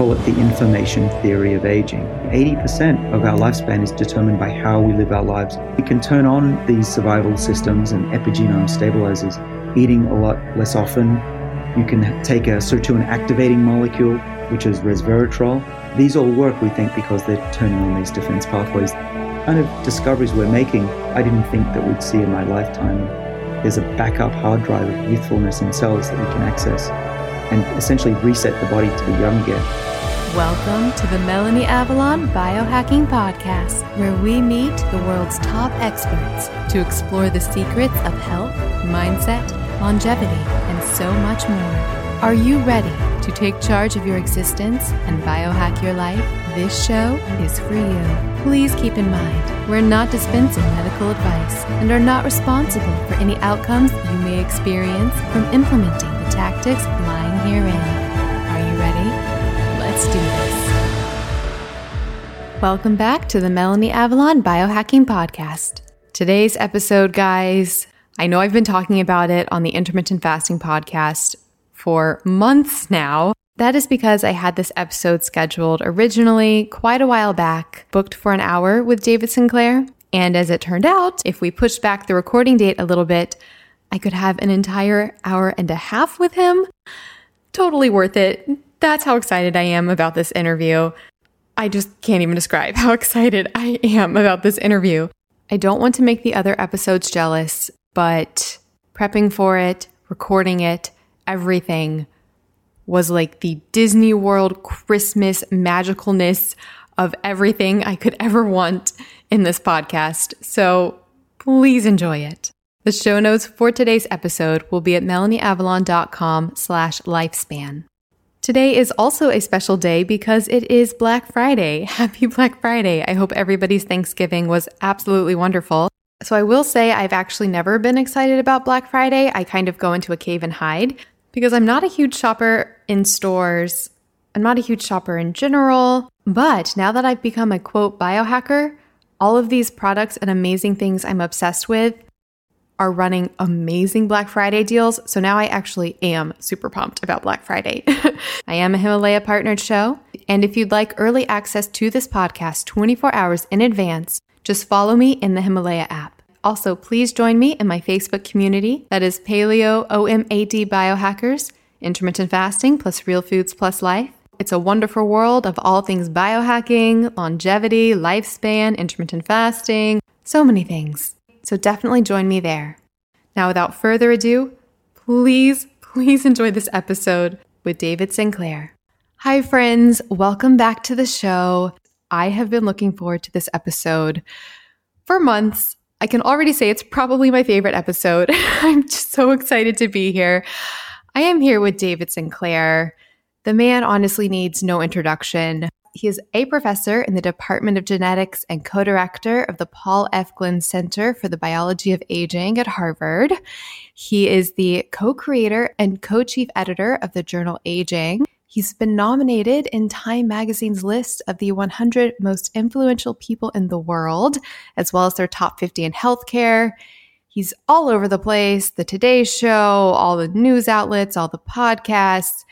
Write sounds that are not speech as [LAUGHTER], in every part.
call it the information theory of aging. 80% of our lifespan is determined by how we live our lives. We can turn on these survival systems and epigenome stabilizers, eating a lot less often. You can take a sirtuin activating molecule, which is resveratrol. These all work, we think, because they're turning on these defense pathways. Kind of discoveries we're making, I didn't think that we'd see in my lifetime. There's a backup hard drive of youthfulness in cells that we can access and essentially reset the body to be young again. Welcome to the Melanie Avalon Biohacking Podcast, where we meet the world's top experts to explore the secrets of health, mindset, longevity, and so much more. Are you ready to take charge of your existence and biohack your life? This show is for you. Please keep in mind, we're not dispensing medical advice and are not responsible for any outcomes you may experience from implementing tactics lying herein. Are you ready? Let's do this. Welcome back to the Melanie Avalon Biohacking Podcast. Today's episode, guys, I know I've been talking about it on the Intermittent Fasting Podcast for months now. That is because I had this episode scheduled originally quite a while back, booked for an hour with David Sinclair. And as it turned out, if we pushed back the recording date a little bit, I could have an entire hour and a half with him. Totally worth it. That's how excited I am about this interview. I just can't even describe how [LAUGHS] excited I am about this interview. I don't want to make the other episodes jealous, but prepping for it, recording it, everything was like the Disney World Christmas magicalness of everything I could ever want in this podcast. So please enjoy it. The show notes for today's episode will be at melanieavalon.com slash lifespan. Today is also a special day because it is Black Friday. [LAUGHS] Happy Black Friday. I hope everybody's Thanksgiving was absolutely wonderful. So I will say I've actually never been excited about Black Friday. I kind of go into a cave and hide because I'm not a huge shopper in stores. I'm not a huge shopper in general. But now that I've become a quote biohacker, all of these products and amazing things I'm obsessed with are running amazing Black Friday deals. So now I actually am super pumped about Black Friday. [LAUGHS] I am a Himalaya partnered show. And if you'd like early access to this podcast 24 hours in advance, just follow me in the Himalaya app. Also, please join me in my Facebook community that is Paleo OMAD Biohackers, intermittent fasting plus real foods plus life. It's a wonderful world of all things biohacking, longevity, lifespan, intermittent fasting, so many things. So definitely join me there. Now, without further ado, please, please enjoy this episode with David Sinclair. Hi, friends. Welcome back to the show. I have been looking forward to this episode for months. I can already say it's probably my favorite episode. [LAUGHS] I'm just so excited to be here. I am here with David Sinclair. The man honestly needs no introduction. He is a professor in the Department of Genetics and co director of the Paul F. Glenn Center for the Biology of Aging at Harvard. He is the co creator and co chief editor of the journal Aging. He's been nominated in Time Magazine's list of the 100 most influential people in the world, as well as their top 50 in healthcare. He's all over the place the Today Show, all the news outlets, all the podcasts.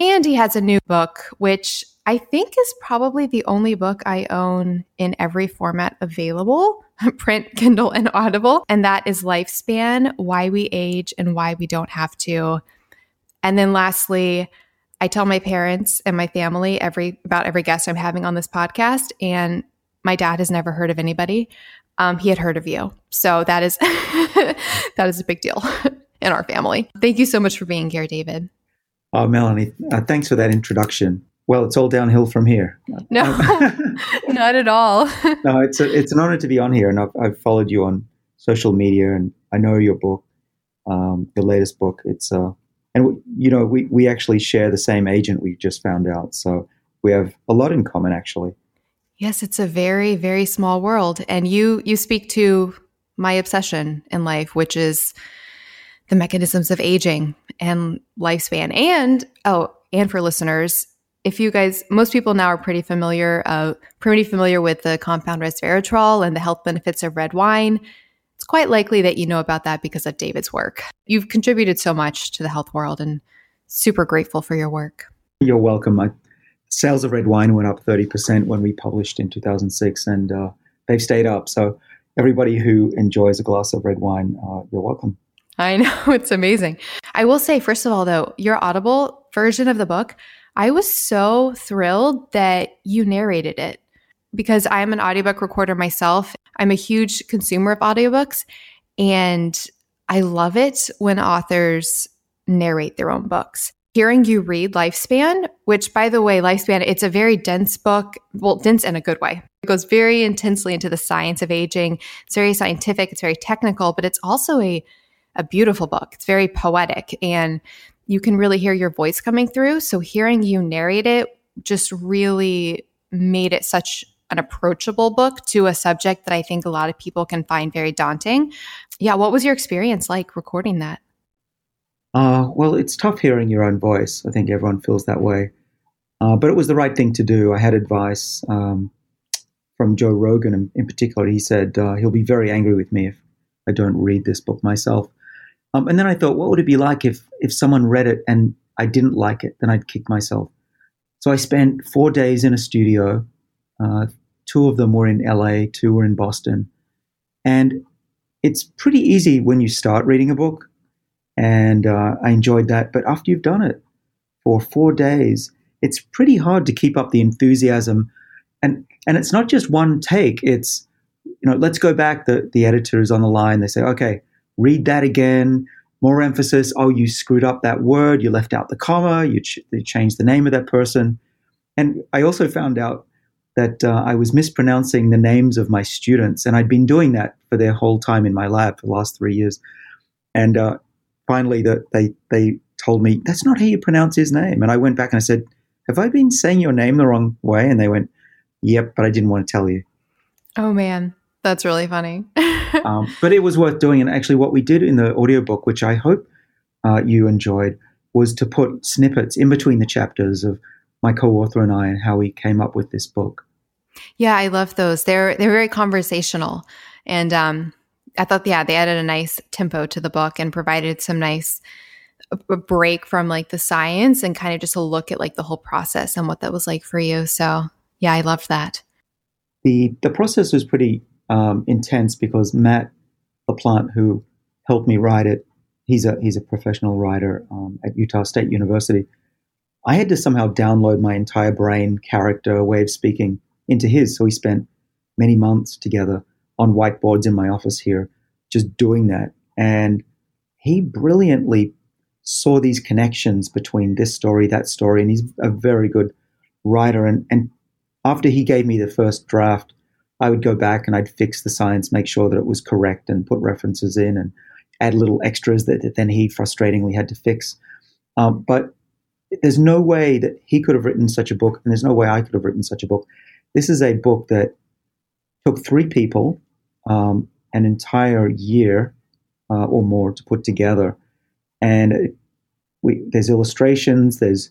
And he has a new book, which I think is probably the only book I own in every format available [LAUGHS] print, Kindle, and Audible. And that is Lifespan Why We Age and Why We Don't Have to. And then lastly, I tell my parents and my family every about every guest I'm having on this podcast, and my dad has never heard of anybody. Um, he had heard of you, so that is [LAUGHS] that is a big deal [LAUGHS] in our family. Thank you so much for being here, David. Oh, Melanie, uh, thanks for that introduction. Well, it's all downhill from here. No, [LAUGHS] [LAUGHS] not at all. no, it's a, it's an honor to be on here, and I've, I've, followed you on social media, and I know your book, um, your latest book. It's uh, and you know we we actually share the same agent. We just found out, so we have a lot in common, actually. Yes, it's a very very small world, and you you speak to my obsession in life, which is the mechanisms of aging and lifespan, and oh, and for listeners if you guys, most people now are pretty familiar, uh, pretty familiar with the compound resveratrol and the health benefits of red wine. It's quite likely that you know about that because of David's work. You've contributed so much to the health world and super grateful for your work. You're welcome. I, sales of red wine went up 30% when we published in 2006, and uh, they've stayed up. So everybody who enjoys a glass of red wine, uh, you're welcome. I [LAUGHS] know it's amazing. I will say, first of all, though, your Audible version of the book, I was so thrilled that you narrated it because I'm an audiobook recorder myself. I'm a huge consumer of audiobooks, and I love it when authors narrate their own books. Hearing you read Lifespan, which by the way, Lifespan, it's a very dense book, well, dense in a good way. It goes very intensely into the science of aging. It's very scientific, it's very technical, but it's also a a beautiful book. It's very poetic and you can really hear your voice coming through. So hearing you narrate it just really made it such an approachable book to a subject that I think a lot of people can find very daunting. Yeah, what was your experience like recording that? Uh, well, it's tough hearing your own voice. I think everyone feels that way. Uh, but it was the right thing to do. I had advice um, from Joe Rogan in, in particular. He said uh, he'll be very angry with me if I don't read this book myself. Um, and then I thought, what would it be like if if someone read it and I didn't like it? Then I'd kick myself. So I spent four days in a studio. Uh, two of them were in LA, two were in Boston, and it's pretty easy when you start reading a book, and uh, I enjoyed that. But after you've done it for four days, it's pretty hard to keep up the enthusiasm, and and it's not just one take. It's you know, let's go back. The the editor is on the line. They say, okay, read that again. More emphasis. Oh, you screwed up that word. You left out the comma. You, ch- you changed the name of that person. And I also found out that uh, I was mispronouncing the names of my students, and I'd been doing that for their whole time in my lab for the last three years. And uh, finally, the, they they told me that's not how you pronounce his name. And I went back and I said, "Have I been saying your name the wrong way?" And they went, "Yep," but I didn't want to tell you. Oh man, that's really funny. [LAUGHS] um, but it was worth doing. And actually, what we did in the audiobook, which I hope uh, you enjoyed, was to put snippets in between the chapters of my co-author and I and how we came up with this book. Yeah, I love those. They're they're very conversational, and um, I thought yeah they added a nice tempo to the book and provided some nice a break from like the science and kind of just a look at like the whole process and what that was like for you. So yeah, I loved that. The the process was pretty um, intense because Matt LaPlante, who helped me write it, he's a he's a professional writer um, at Utah State University. I had to somehow download my entire brain, character, way of speaking into his. So we spent many months together on whiteboards in my office here, just doing that. And he brilliantly saw these connections between this story, that story, and he's a very good writer. And, and after he gave me the first draft, I would go back and I'd fix the science, make sure that it was correct, and put references in and add little extras that, that then he frustratingly had to fix. Um, but there's no way that he could have written such a book, and there's no way I could have written such a book. This is a book that took three people um, an entire year uh, or more to put together, and we, there's illustrations, there's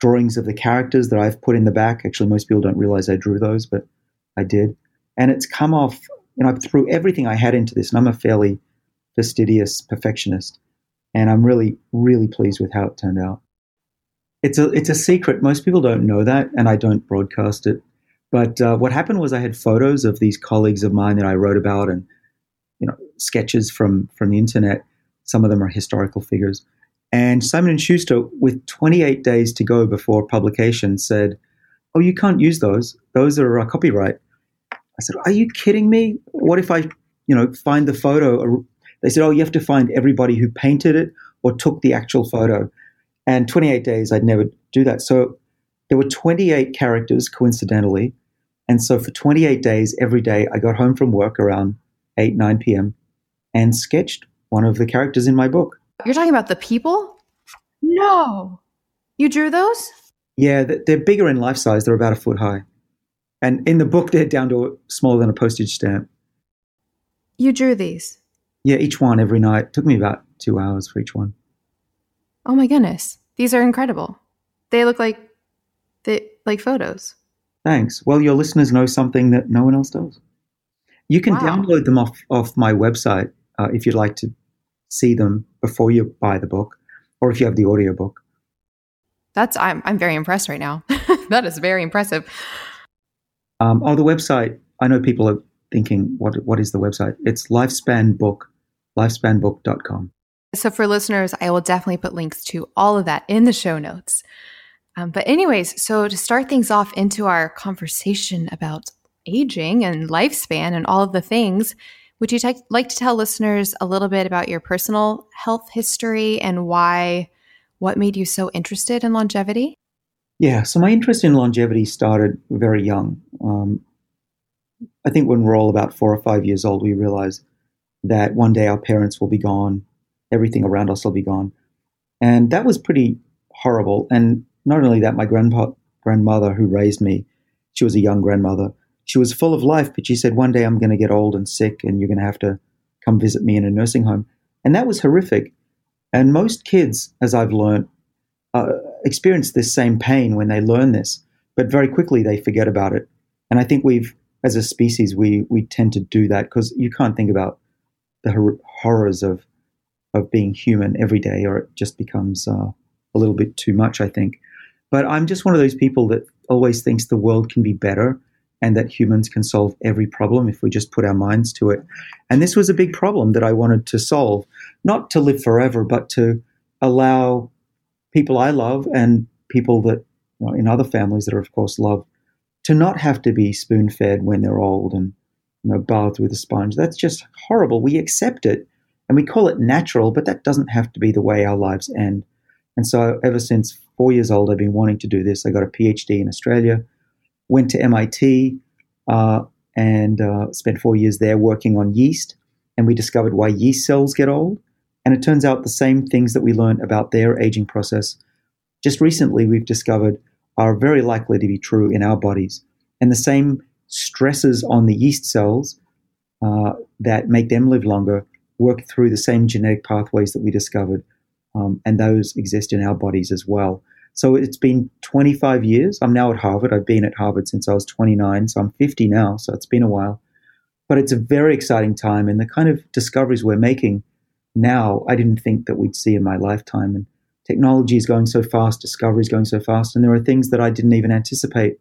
drawings of the characters that I've put in the back. Actually, most people don't realize I drew those, but I did and it's come off. You know, I threw everything I had into this, and I'm a fairly fastidious perfectionist, and I'm really, really pleased with how it turned out. It's a it's a secret. Most people don't know that, and I don't broadcast it. But uh, what happened was I had photos of these colleagues of mine that I wrote about, and you know, sketches from from the internet. Some of them are historical figures. And Simon and Schuster, with 28 days to go before publication, said, "Oh, you can't use those. Those are uh, copyright." I said, "Are you kidding me? What if I, you know, find the photo?" They said, "Oh, you have to find everybody who painted it or took the actual photo." And 28 days, I'd never do that. So there were 28 characters, coincidentally, and so for 28 days, every day, I got home from work around 8, 9 p.m. and sketched one of the characters in my book. You're talking about the people? No, you drew those? Yeah, they're bigger in life size. They're about a foot high. And in the book, they're down to smaller than a postage stamp. You drew these? Yeah, each one every night. It took me about two hours for each one. Oh my goodness. These are incredible. They look like they like photos. Thanks. Well, your listeners know something that no one else does. You can wow. download them off, off my website uh, if you'd like to see them before you buy the book or if you have the audiobook. That's I'm I'm very impressed right now. [LAUGHS] that is very impressive. Um, oh, the website. I know people are thinking, what what is the website? It's Lifespan Book, lifespanbook.com. So for listeners, I will definitely put links to all of that in the show notes. Um, but anyways, so to start things off into our conversation about aging and lifespan and all of the things, would you t- like to tell listeners a little bit about your personal health history and why, what made you so interested in longevity? Yeah, so my interest in longevity started very young. Um, I think when we're all about four or five years old, we realize that one day our parents will be gone, everything around us will be gone. And that was pretty horrible. And not only that, my grandpa, grandmother who raised me, she was a young grandmother she was full of life, but she said, one day I'm going to get old and sick and you're going to have to come visit me in a nursing home. And that was horrific. And most kids, as I've learned, uh, experience this same pain when they learn this, but very quickly they forget about it. And I think we've, as a species, we we tend to do that because you can't think about the hor- horrors of of being human every day, or it just becomes uh, a little bit too much. I think. But I'm just one of those people that always thinks the world can be better and that humans can solve every problem if we just put our minds to it. And this was a big problem that I wanted to solve, not to live forever, but to allow people I love and people that you know, in other families that are of course loved to not have to be spoon fed when they're old and you know bathed with a sponge. That's just horrible. We accept it and we call it natural, but that doesn't have to be the way our lives end. And so ever since four years old, I've been wanting to do this. I got a PhD in Australia went to MIT uh, and uh, spent four years there working on yeast. And we discovered why yeast cells get old. And it turns out the same things that we learned about their aging process just recently we've discovered are very likely to be true in our bodies. And the same stresses on the yeast cells uh, that make them live longer work through the same genetic pathways that we discovered. Um, and those exist in our bodies as well. So it's been 25 years. I'm now at Harvard. I've been at Harvard since I was 29, so I'm 50 now, so it's been a while. But it's a very exciting time, and the kind of discoveries we're making now, I didn't think that we'd see in my lifetime. And technology is going so fast, discovery is going so fast, and there are things that I didn't even anticipate.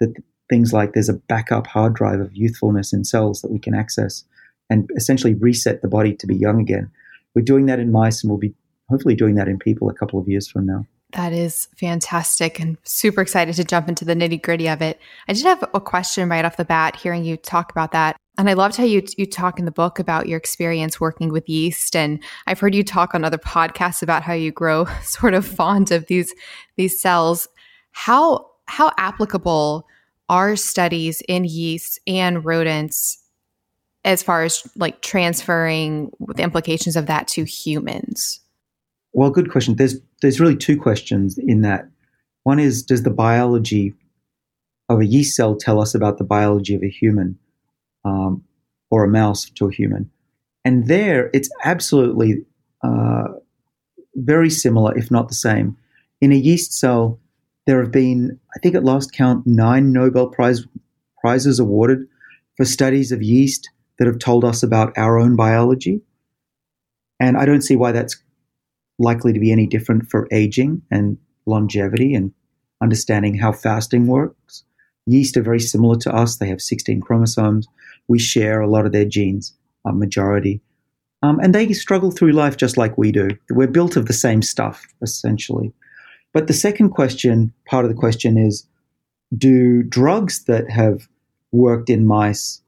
That things like there's a backup hard drive of youthfulness in cells that we can access and essentially reset the body to be young again. We're doing that in mice, and we'll be hopefully doing that in people a couple of years from now. That is fantastic and super excited to jump into the nitty gritty of it. I did have a question right off the bat hearing you talk about that. And I loved how you you talk in the book about your experience working with yeast and I've heard you talk on other podcasts about how you grow [LAUGHS] sort of fond of these these cells. How how applicable are studies in yeast and rodents as far as like transferring the implications of that to humans? Well, good question. There's there's really two questions in that. One is does the biology of a yeast cell tell us about the biology of a human um, or a mouse to a human? And there, it's absolutely uh, very similar, if not the same. In a yeast cell, there have been, I think at last count, nine Nobel Prize prizes awarded for studies of yeast that have told us about our own biology. And I don't see why that's likely to be any different for aging and longevity and understanding how fasting works. Yeast are very similar to us. They have 16 chromosomes. We share a lot of their genes, a majority. Um, and they struggle through life just like we do. We're built of the same stuff, essentially. But the second question, part of the question is do drugs that have worked in mice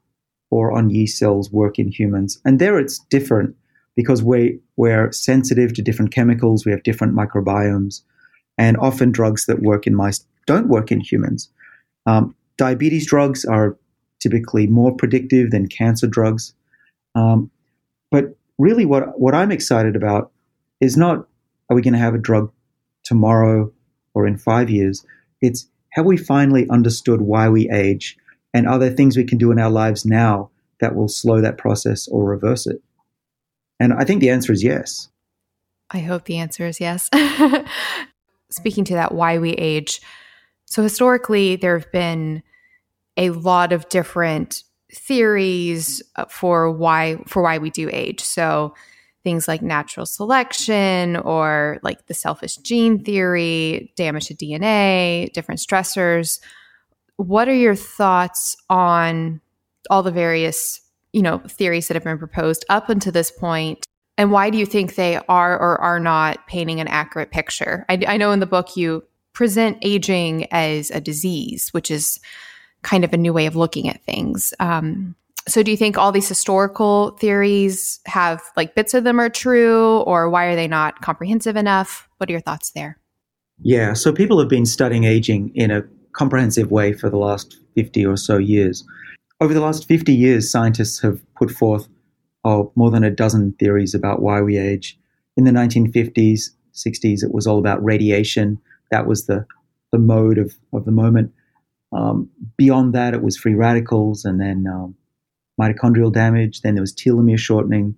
or on yeast cells work in humans? And there it's different because we, we're sensitive to different chemicals, we have different microbiomes, and often drugs that work in mice don't work in humans. Um, diabetes drugs are typically more predictive than cancer drugs. Um, but really, what, what I'm excited about is not are we going to have a drug tomorrow or in five years? It's have we finally understood why we age? And are there things we can do in our lives now that will slow that process or reverse it? And I think the answer is yes. I hope the answer is yes. [LAUGHS] Speaking to that, why we age. So, historically, there have been a lot of different theories uh, for why for why we do age. So, things like natural selection or like the selfish gene theory, damage to DNA, different stressors. What are your thoughts on all the various, you know, theories that have been proposed up until this point? And why do you think they are or are not painting an accurate picture? I, I know in the book you present aging as a disease, which is kind of a new way of looking at things. Um, so do you think all these historical theories have like bits of them are true or why are they not comprehensive enough? What are your thoughts there? Yeah, so people have been studying aging in a comprehensive way for the last 50 or so years. Over the last 50 years, scientists have put forth oh, more than a dozen theories about why we age. In the 1950s, 60s, it was all about radiation. That was the, the mode of, of the moment. Um, beyond that, it was free radicals and then um, mitochondrial damage. Then there was telomere shortening.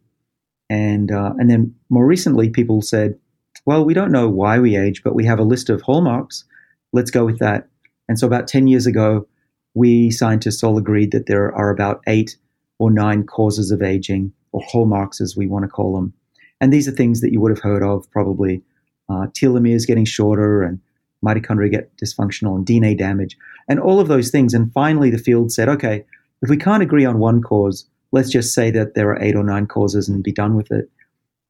And, uh, and then more recently, people said, well, we don't know why we age, but we have a list of hallmarks. Let's go with that. And so about 10 years ago, we scientists all agreed that there are about eight or nine causes of aging, or hallmarks as we want to call them. And these are things that you would have heard of probably uh, telomeres getting shorter and mitochondria get dysfunctional and DNA damage and all of those things. And finally, the field said, okay, if we can't agree on one cause, let's just say that there are eight or nine causes and be done with it.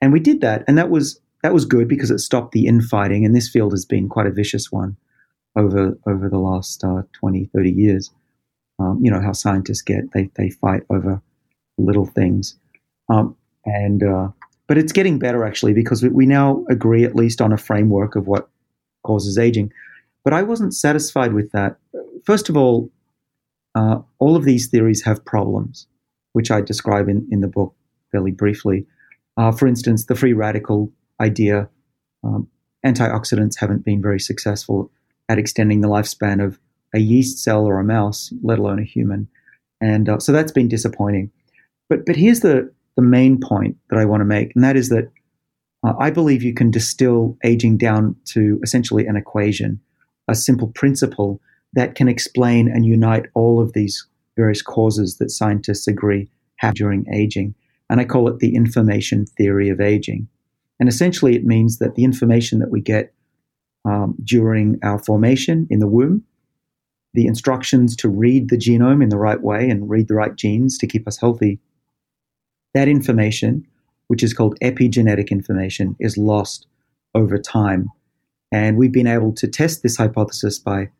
And we did that, and that was that was good because it stopped the infighting. And this field has been quite a vicious one over over the last uh, 20, 30 years. Um, you know how scientists get they they fight over little things, um, and uh, but it's getting better actually because we, we now agree at least on a framework of what causes aging. But I wasn't satisfied with that. First of all, uh, all of these theories have problems, which I describe in, in the book fairly briefly. Uh, for instance, the free radical idea um, antioxidants haven't been very successful at extending the lifespan of a yeast cell or a mouse, let alone a human. And uh, so that's been disappointing. But, but here's the, the main point that I want to make, and that is that uh, I believe you can distill aging down to essentially an equation, a simple principle that can explain and unite all of these various causes that scientists agree have during aging. And I call it the information theory of aging. And essentially, it means that the information that we get um, during our formation in the womb, the instructions to read the genome in the right way and read the right genes to keep us healthy, that information, which is called epigenetic information, is lost over time. And we've been able to test this hypothesis by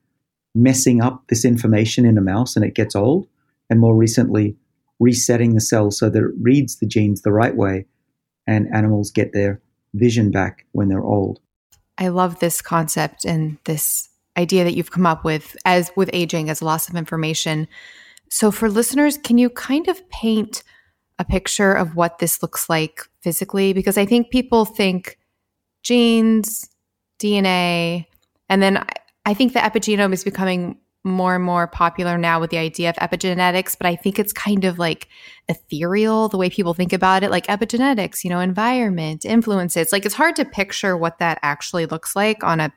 messing up this information in a mouse and it gets old, and more recently, resetting the cell so that it reads the genes the right way and animals get their vision back when they're old. I love this concept and this idea that you've come up with as with aging as loss of information. So for listeners, can you kind of paint a picture of what this looks like physically because I think people think genes, DNA, and then I think the epigenome is becoming more and more popular now with the idea of epigenetics, but I think it's kind of like ethereal the way people think about it, like epigenetics, you know, environment, influences. Like it's hard to picture what that actually looks like on a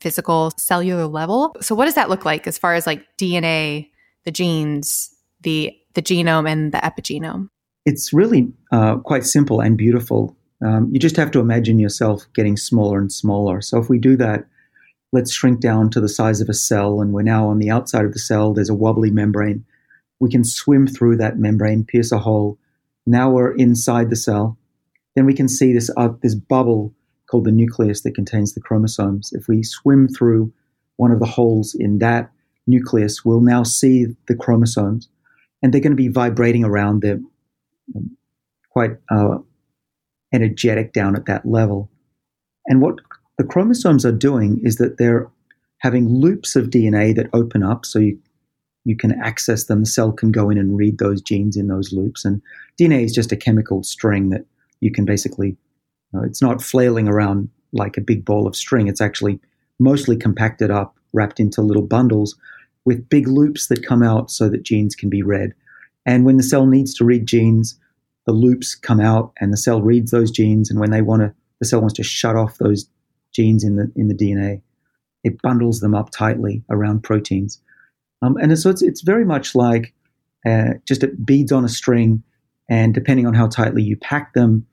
physical cellular level. So what does that look like as far as like DNA, the genes, the the genome and the epigenome? It's really uh, quite simple and beautiful. Um, you just have to imagine yourself getting smaller and smaller. So if we do that let's shrink down to the size of a cell, and we're now on the outside of the cell. There's a wobbly membrane. We can swim through that membrane, pierce a hole. Now we're inside the cell. Then we can see this uh, this bubble called the nucleus that contains the chromosomes. If we swim through one of the holes in that nucleus, we'll now see the chromosomes, and they're going to be vibrating around. They're quite uh, energetic down at that level. And what the chromosomes are doing is that they're having loops of DNA that open up so you, you can access them. The cell can go in and read those genes in those loops. And DNA is just a chemical string that you can basically, you know, it's not flailing around like a big ball of string. It's actually mostly compacted up, wrapped into little bundles with big loops that come out so that genes can be read. And when the cell needs to read genes, the loops come out and the cell reads those genes. And when they want to, the cell wants to shut off those genes in the in the DNA. It bundles them up tightly around proteins, um, and so it's it's very much like uh, just beads on a string. And depending on how tightly you pack them,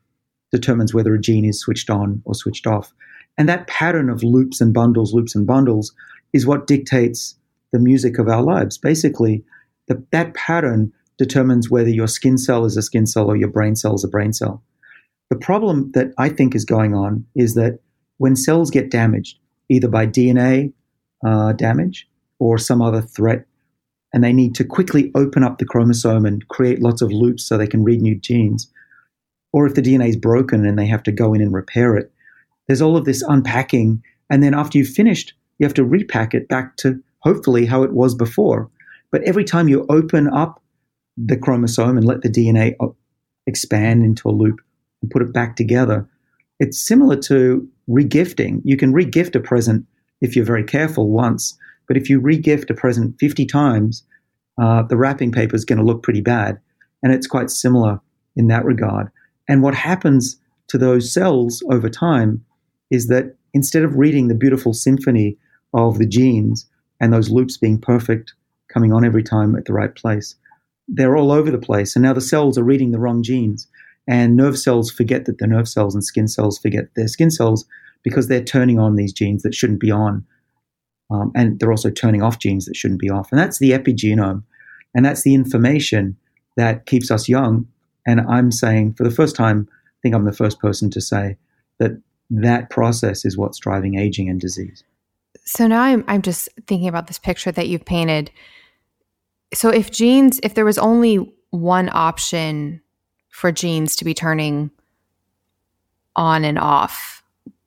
determines whether a gene is switched on or switched off. And that pattern of loops and bundles, loops and bundles, is what dictates the music of our lives. Basically, the, that pattern determines whether your skin cell is a skin cell or your brain cell is a brain cell. The problem that I think is going on is that when cells get damaged, either by DNA uh, damage or some other threat, and they need to quickly open up the chromosome and create lots of loops so they can read new genes, or if the DNA is broken and they have to go in and repair it, there's all of this unpacking. And then after you've finished, you have to repack it back to hopefully how it was before. But every time you open up the chromosome and let the DNA expand into a loop and put it back together, it's similar to regifting. You can regift a present if you're very careful once, but if you regift a present 50 times, uh, the wrapping paper is going to look pretty bad. And it's quite similar in that regard. And what happens to those cells over time is that instead of reading the beautiful symphony of the genes and those loops being perfect, coming on every time at the right place, they're all over the place. And now the cells are reading the wrong genes. And nerve cells forget that they're nerve cells, and skin cells forget they're skin cells because they're turning on these genes that shouldn't be on. Um, and they're also turning off genes that shouldn't be off. And that's the epigenome. And that's the information that keeps us young. And I'm saying for the first time, I think I'm the first person to say that that process is what's driving aging and disease. So now I'm, I'm just thinking about this picture that you've painted so if genes, if there was only one option for genes to be turning on and off,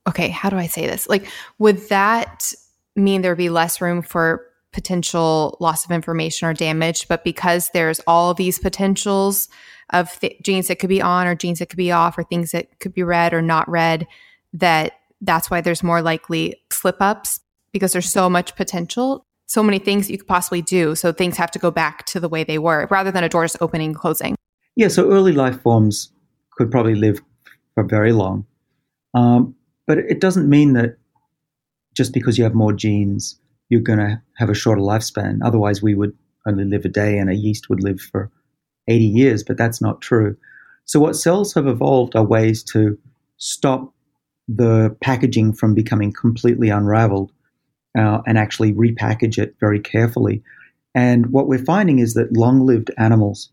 okay, how do I say this? Like, would that mean there would be less room for potential loss of information or damage? But because there's all these potentials of th- genes that could be on or genes that could be off or things that could be read or not read, that that's why there's more likely slip ups because there's so much potential so many things you could possibly do. So things have to go back to the way they were rather than a door just opening and closing. Yeah, so early life forms could probably live for very long. Um, but it doesn't mean that just because you have more genes, you're going to have a shorter lifespan. Otherwise, we would only live a day and a yeast would live for 80 years, but that's not true. So, what cells have evolved are ways to stop the packaging from becoming completely unraveled uh, and actually repackage it very carefully. And what we're finding is that long lived animals,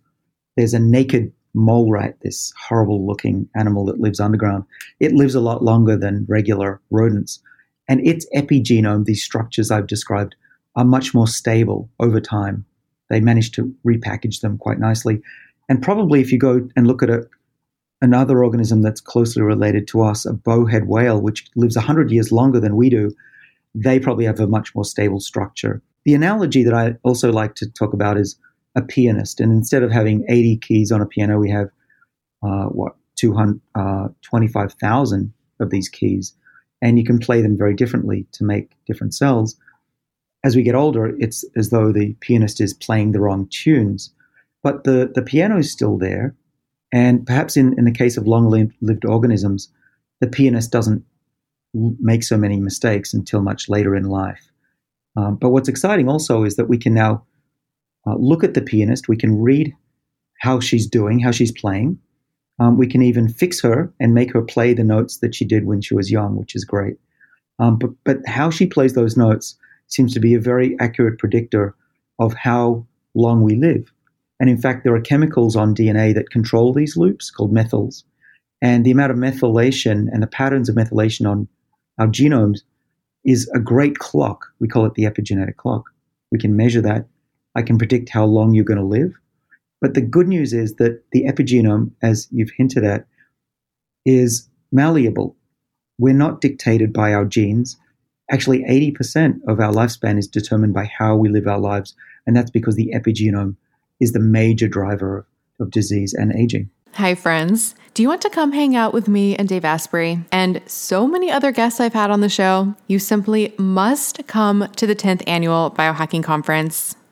there's a naked mole rat, this horrible looking animal that lives underground. It lives a lot longer than regular rodents. And its epigenome, these structures I've described, are much more stable over time. They manage to repackage them quite nicely. And probably if you go and look at a, another organism that's closely related to us, a bowhead whale, which lives 100 years longer than we do, they probably have a much more stable structure. The analogy that I also like to talk about is a pianist. And instead of having 80 keys on a piano, we have, uh, what, 225,000 uh, of these keys. And you can play them very differently to make different cells. As we get older, it's as though the pianist is playing the wrong tunes. But the, the piano is still there. And perhaps in, in the case of long lived organisms, the pianist doesn't make so many mistakes until much later in life. Um, but what's exciting also is that we can now uh, look at the pianist, we can read how she's doing, how she's playing. Um, we can even fix her and make her play the notes that she did when she was young, which is great. Um, but, but how she plays those notes seems to be a very accurate predictor of how long we live. And in fact, there are chemicals on DNA that control these loops called methyls. And the amount of methylation and the patterns of methylation on our genomes is a great clock. We call it the epigenetic clock. We can measure that. I can predict how long you're going to live. But the good news is that the epigenome, as you've hinted at, is malleable. We're not dictated by our genes. Actually, 80% of our lifespan is determined by how we live our lives. And that's because the epigenome is the major driver of disease and aging. Hi, friends. Do you want to come hang out with me and Dave Asprey and so many other guests I've had on the show? You simply must come to the 10th annual biohacking conference.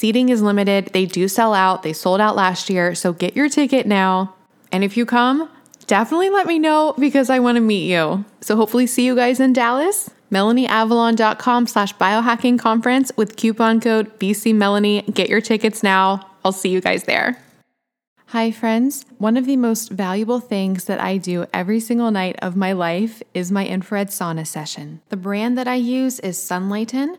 Seating is limited. They do sell out. They sold out last year. So get your ticket now. And if you come, definitely let me know because I want to meet you. So hopefully see you guys in Dallas. MelanieAvalon.com slash biohacking conference with coupon code BCMelanie. Get your tickets now. I'll see you guys there. Hi, friends. One of the most valuable things that I do every single night of my life is my infrared sauna session. The brand that I use is Sunlighten.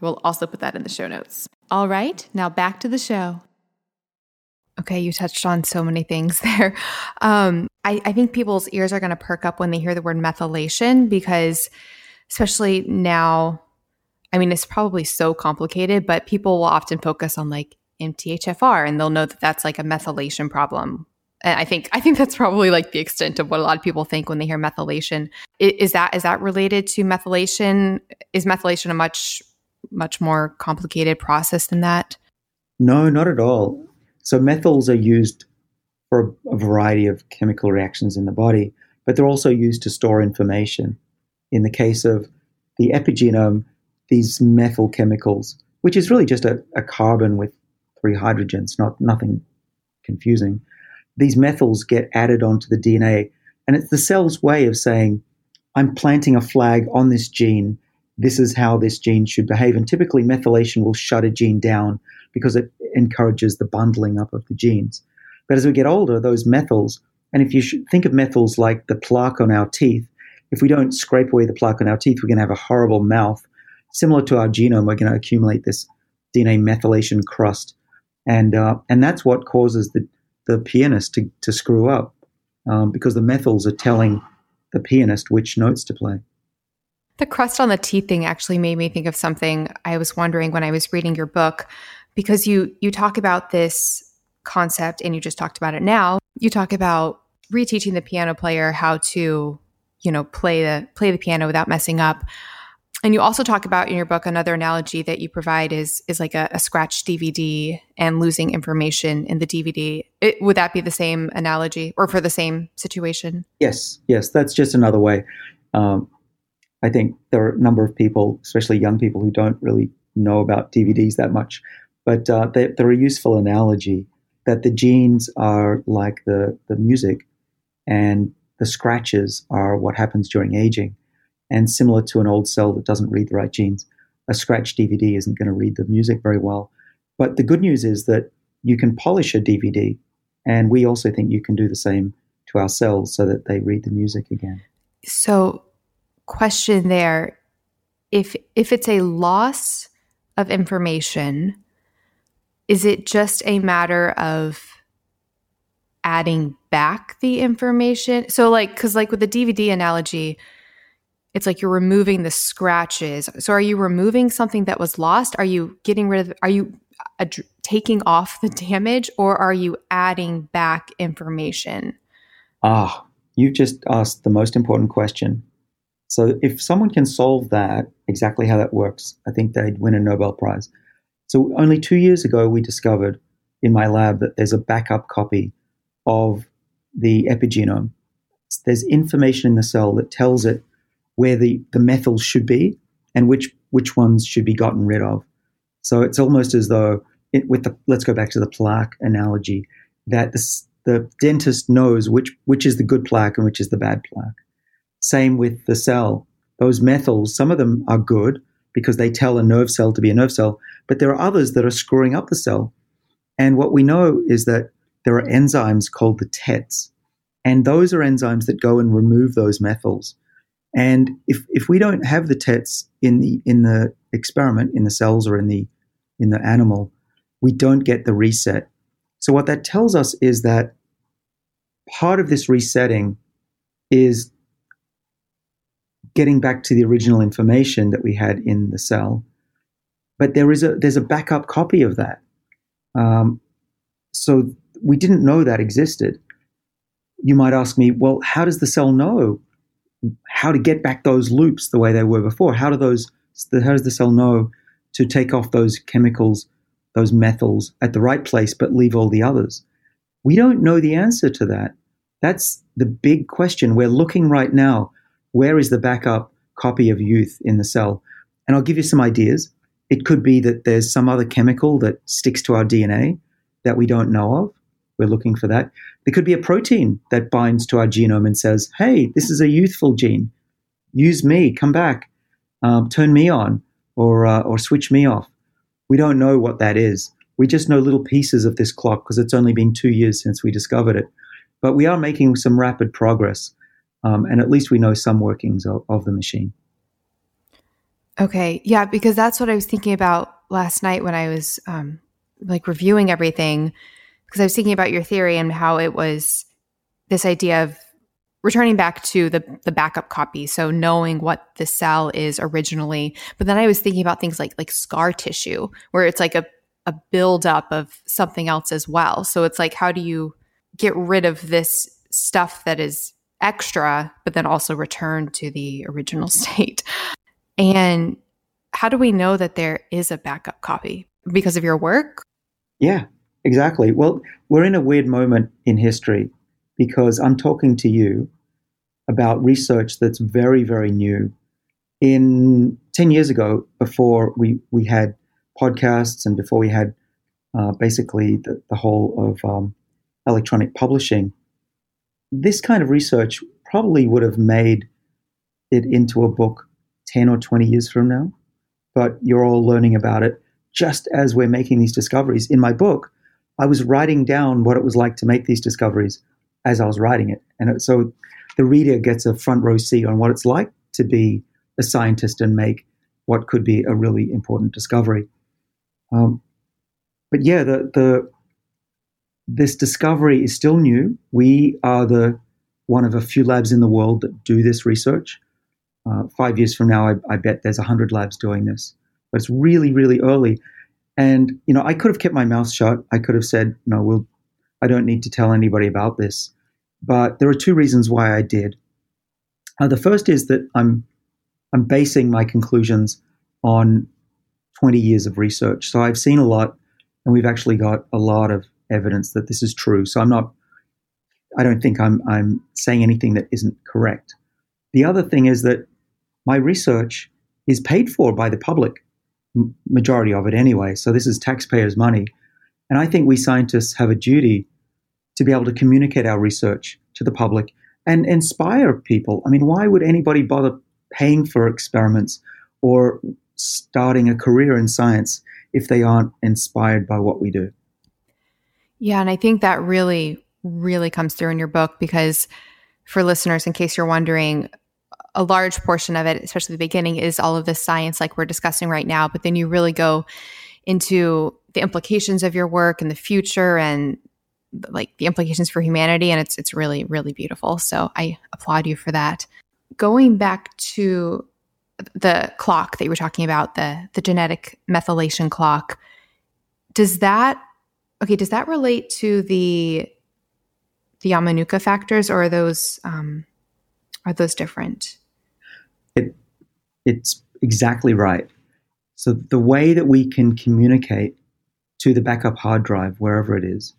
I will also put that in the show notes. All right, now back to the show. Okay, you touched on so many things [LAUGHS] there. Um, I, I think people's ears are going to perk up when they hear the word methylation because, especially now, I mean, it's probably so complicated, but people will often focus on like MTHFR and they'll know that that's like a methylation problem. And I think I think that's probably like the extent of what a lot of people think when they hear methylation. Is that is that related to methylation? Is methylation a much much more complicated process than that? No, not at all. So methyls are used for a variety of chemical reactions in the body, but they're also used to store information. In the case of the epigenome, these methyl chemicals, which is really just a, a carbon with three hydrogens, not nothing confusing. These methyls get added onto the DNA, and it's the cell's way of saying, I'm planting a flag on this gene this is how this gene should behave. And typically, methylation will shut a gene down because it encourages the bundling up of the genes. But as we get older, those methyls, and if you think of methyls like the plaque on our teeth, if we don't scrape away the plaque on our teeth, we're going to have a horrible mouth. Similar to our genome, we're going to accumulate this DNA methylation crust. And, uh, and that's what causes the, the pianist to, to screw up um, because the methyls are telling the pianist which notes to play. The crust on the teeth thing actually made me think of something I was wondering when I was reading your book because you you talk about this concept and you just talked about it now. You talk about reteaching the piano player how to, you know, play the play the piano without messing up. And you also talk about in your book another analogy that you provide is is like a, a scratched DVD and losing information in the DVD. It, would that be the same analogy or for the same situation? Yes, yes, that's just another way. Um, I think there are a number of people, especially young people, who don't really know about DVDs that much, but uh, they, they're a useful analogy that the genes are like the, the music and the scratches are what happens during aging. And similar to an old cell that doesn't read the right genes, a scratch DVD isn't going to read the music very well. But the good news is that you can polish a DVD, and we also think you can do the same to our cells so that they read the music again. So, question there if if it's a loss of information, is it just a matter of adding back the information? So like cuz like with the DVD analogy, it's like you're removing the scratches. So are you removing something that was lost? Are you getting rid of are you ad- taking off the damage or are you adding back information? Ah, you've just asked the most important question. So if someone can solve that, exactly how that works, I think they'd win a Nobel Prize. So only two years ago, we discovered in my lab that there's a backup copy of the epigenome. There's information in the cell that tells it where the, the methyls should be and which, which ones should be gotten rid of. So it's almost as though, it, with the, let's go back to the plaque analogy, that the, the dentist knows which, which is the good plaque and which is the bad plaque. Same with the cell. Those methyls, some of them are good because they tell a nerve cell to be a nerve cell, but there are others that are screwing up the cell. And what we know is that there are enzymes called the TETs, and those are enzymes that go and remove those methyls. And if, if we don't have the TETs in the in the experiment, in the cells or in the in the animal, we don't get the reset. So what that tells us is that part of this resetting is getting back to the original information that we had in the cell. But there is a there's a backup copy of that. Um, so we didn't know that existed. You might ask me, well, how does the cell know how to get back those loops the way they were before? How do those how does the cell know to take off those chemicals, those methyls at the right place, but leave all the others? We don't know the answer to that. That's the big question. We're looking right now where is the backup copy of youth in the cell? And I'll give you some ideas. It could be that there's some other chemical that sticks to our DNA that we don't know of. We're looking for that. There could be a protein that binds to our genome and says, hey, this is a youthful gene. Use me, come back, um, turn me on, or, uh, or switch me off. We don't know what that is. We just know little pieces of this clock because it's only been two years since we discovered it. But we are making some rapid progress um, and at least we know some workings of, of the machine. Okay, yeah, because that's what I was thinking about last night when I was um, like reviewing everything, because I was thinking about your theory and how it was this idea of returning back to the the backup copy so knowing what the cell is originally. But then i was thinking about things like like scar tissue where it's like a a buildup of something else as well. So it's like how do you get rid of this stuff that is extra, but then also return to the original [LAUGHS] state. And how do we know that there is a backup copy? Because of your work? Yeah, exactly. Well, we're in a weird moment in history because I'm talking to you about research that's very, very new. In 10 years ago, before we, we had podcasts and before we had uh, basically the, the whole of um, electronic publishing, this kind of research probably would have made it into a book 10 or 20 years from now, but you're all learning about it just as we're making these discoveries. In my book, I was writing down what it was like to make these discoveries as I was writing it. And so the reader gets a front row seat on what it's like to be a scientist and make what could be a really important discovery. Um, but yeah, the, the this discovery is still new. We are the one of a few labs in the world that do this research. Uh, five years from now, I, I bet there's 100 labs doing this. But it's really, really early. And, you know, I could have kept my mouth shut. I could have said, no, we'll, I don't need to tell anybody about this. But there are two reasons why I did. Uh, the first is that I'm, I'm basing my conclusions on 20 years of research. So I've seen a lot, and we've actually got a lot of evidence that this is true. So I'm not, I don't think I'm, I'm saying anything that isn't correct. The other thing is that my research is paid for by the public. majority of it anyway. So this is taxpayers' money. And I think we scientists have a duty to be able to communicate our research to the public and inspire people. I mean, why would anybody bother paying for experiments or starting a career in science if they aren't inspired by what we do? Yeah, and I think that really, really comes through in your book because for listeners, in case you're wondering, a large portion of it, especially the beginning, is all of the science like we're discussing right now. But then you really go into the implications of your work and the future and like the implications for humanity and it's it's really really beautiful so i applaud you for that going back to the clock that you were talking about the the genetic methylation clock does that okay does that relate to the the Yamanaka factors or are those um, are those different it, it's exactly right so the way that we can communicate to the backup hard drive wherever it is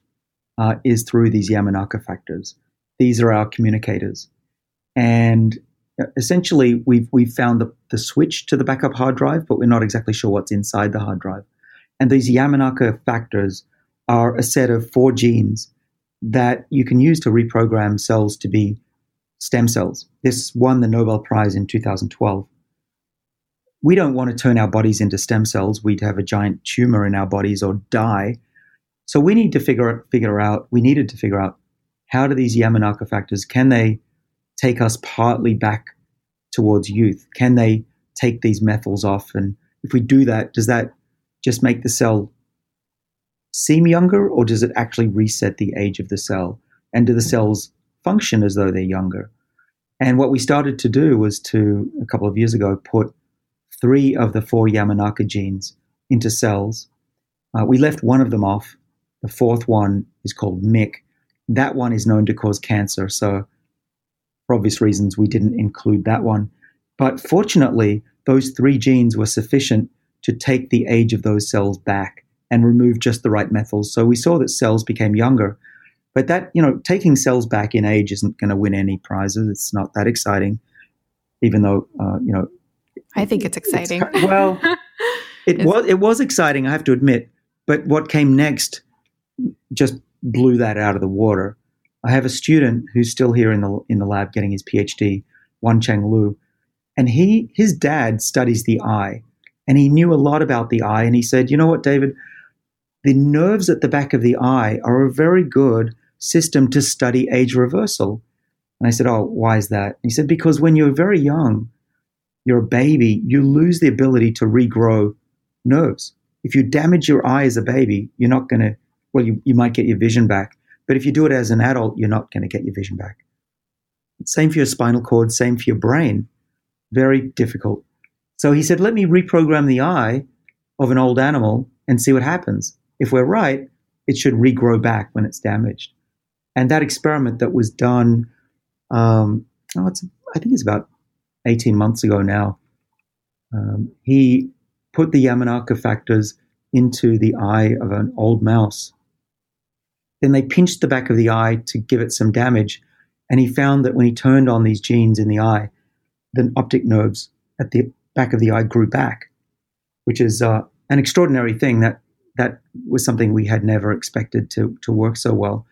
uh, is through these Yamanaka factors. These are our communicators. And uh, essentially, we've, we've found the, the switch to the backup hard drive, but we're not exactly sure what's inside the hard drive. And these Yamanaka factors are a set of four genes that you can use to reprogram cells to be stem cells. This won the Nobel Prize in 2012. We don't want to turn our bodies into stem cells. We'd have a giant tumor in our bodies or die. So we need to figure figure out. We needed to figure out how do these Yamanaka factors can they take us partly back towards youth? Can they take these methyls off? And if we do that, does that just make the cell seem younger, or does it actually reset the age of the cell? And do the cells function as though they're younger? And what we started to do was to, a couple of years ago, put three of the four Yamanaka genes into cells. Uh, we left one of them off the fourth one is called MYC. That one is known to cause cancer. So, for obvious reasons, we didn't include that one. But fortunately, those three genes were sufficient to take the age of those cells back and remove just the right methyls. So we saw that cells became younger. But that, you know, taking cells back in age isn't going to win any prizes. It's not that exciting, even though, uh, you know. I think it's exciting. It's, well, it [LAUGHS] was it was exciting, I have to admit. But what came next just blew that out of the water. I have a student who's still here in the in the lab getting his PhD, Yuancheng Lu, and he his dad studies the eye, and he knew a lot about the eye, and he said, you know what, David, the nerves at the back of the eye are a very good system to study age reversal. And I said, oh, why is that? he said, because when you're very young, you're a baby, you lose the ability to regrow nerves. If you damage your eye as a baby, you're not going to well, you, you might get your vision back. But if you do it as an adult, you're not going to get your vision back. Same for your spinal cord, same for your brain. Very difficult. So he said, let me reprogram the eye of an old animal and see what happens. If we're right, it should regrow back when it's damaged. And that experiment that was done, um, oh, it's, I think it's about 18 months ago now, um, he put the Yamanaka factors into the eye of an old mouse then they pinched the back of the eye to give it some damage. And he found that when he turned on these genes in the eye, the optic nerves at the back of the eye grew back, which is uh, an extraordinary thing. That that was something we had never expected to to work so well.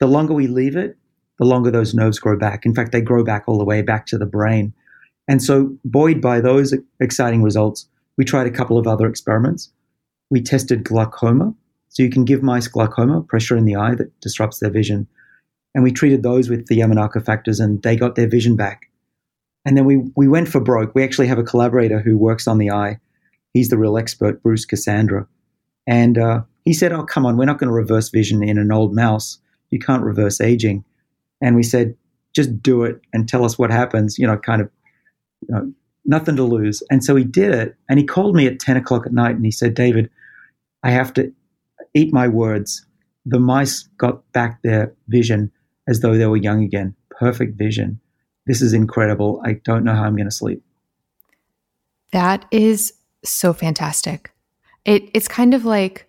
The longer we leave it, the longer those nerves grow back. In fact, they grow back all the way back to the brain. And so, buoyed by those exciting results, we tried a couple of other experiments. We tested glaucoma, so you can give mice glaucoma, pressure in the eye that disrupts their vision. And we treated those with the Yamanaka factors and they got their vision back. And then we, we went for broke. We actually have a collaborator who works on the eye. He's the real expert, Bruce Ksander. And uh, he said, Oh, come on, we're not going to reverse vision in an old mouse. You can't reverse aging. And we said, Just do it and tell us what happens, you know, kind of, you know, nothing to lose. And so he did it. And he called me at 10 o'clock at night and he said, David, I have to eat my words. The mice got back their vision as though they were young again. Perfect vision. This is incredible. I don't know how I'm going to sleep. That is so fantastic. It it's kind of like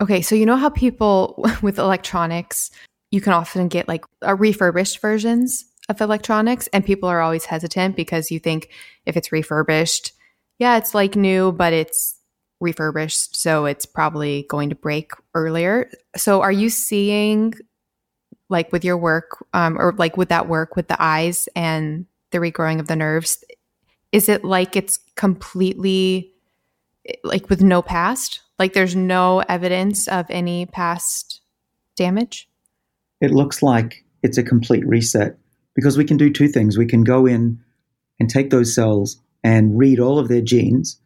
okay, so you know how people [LAUGHS] with electronics, you can often get like a refurbished versions of electronics and people are always hesitant because you think if it's refurbished, yeah, it's like new, but it's refurbished, so it's probably going to break earlier. So, are you seeing, like, with your work, um, or like with that work with the eyes and the regrowing of the nerves, is it like it's completely like with no past? Like, there's no evidence of any past damage? It looks like it's a complete reset because we can do two things. We can go in and take those cells and read all of their genes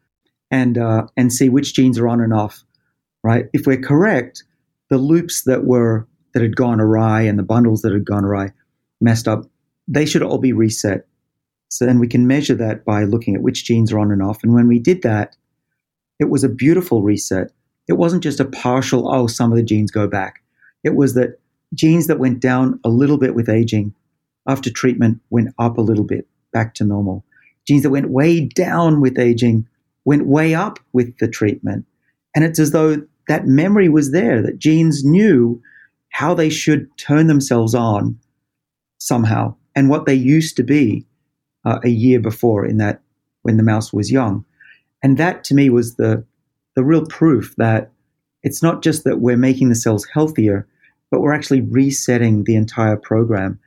and uh, and see which genes are on and off. Right? If we're correct, the loops that were that had gone awry and the bundles that had gone awry, messed up, they should all be reset. So then we can measure that by looking at which genes are on and off. And when we did that, it was a beautiful reset. It wasn't just a partial, oh, some of the genes go back. It was that genes that went down a little bit with aging after treatment went up a little bit back to normal. Genes that went way down with aging went way up with the treatment. And it's as though that memory was there, that genes knew how they should turn themselves on somehow and what they used to be uh, a year before in that when the mouse was young. And that to me was the, the real proof that it's not just that we're making the cells healthier, but we're actually resetting the entire program.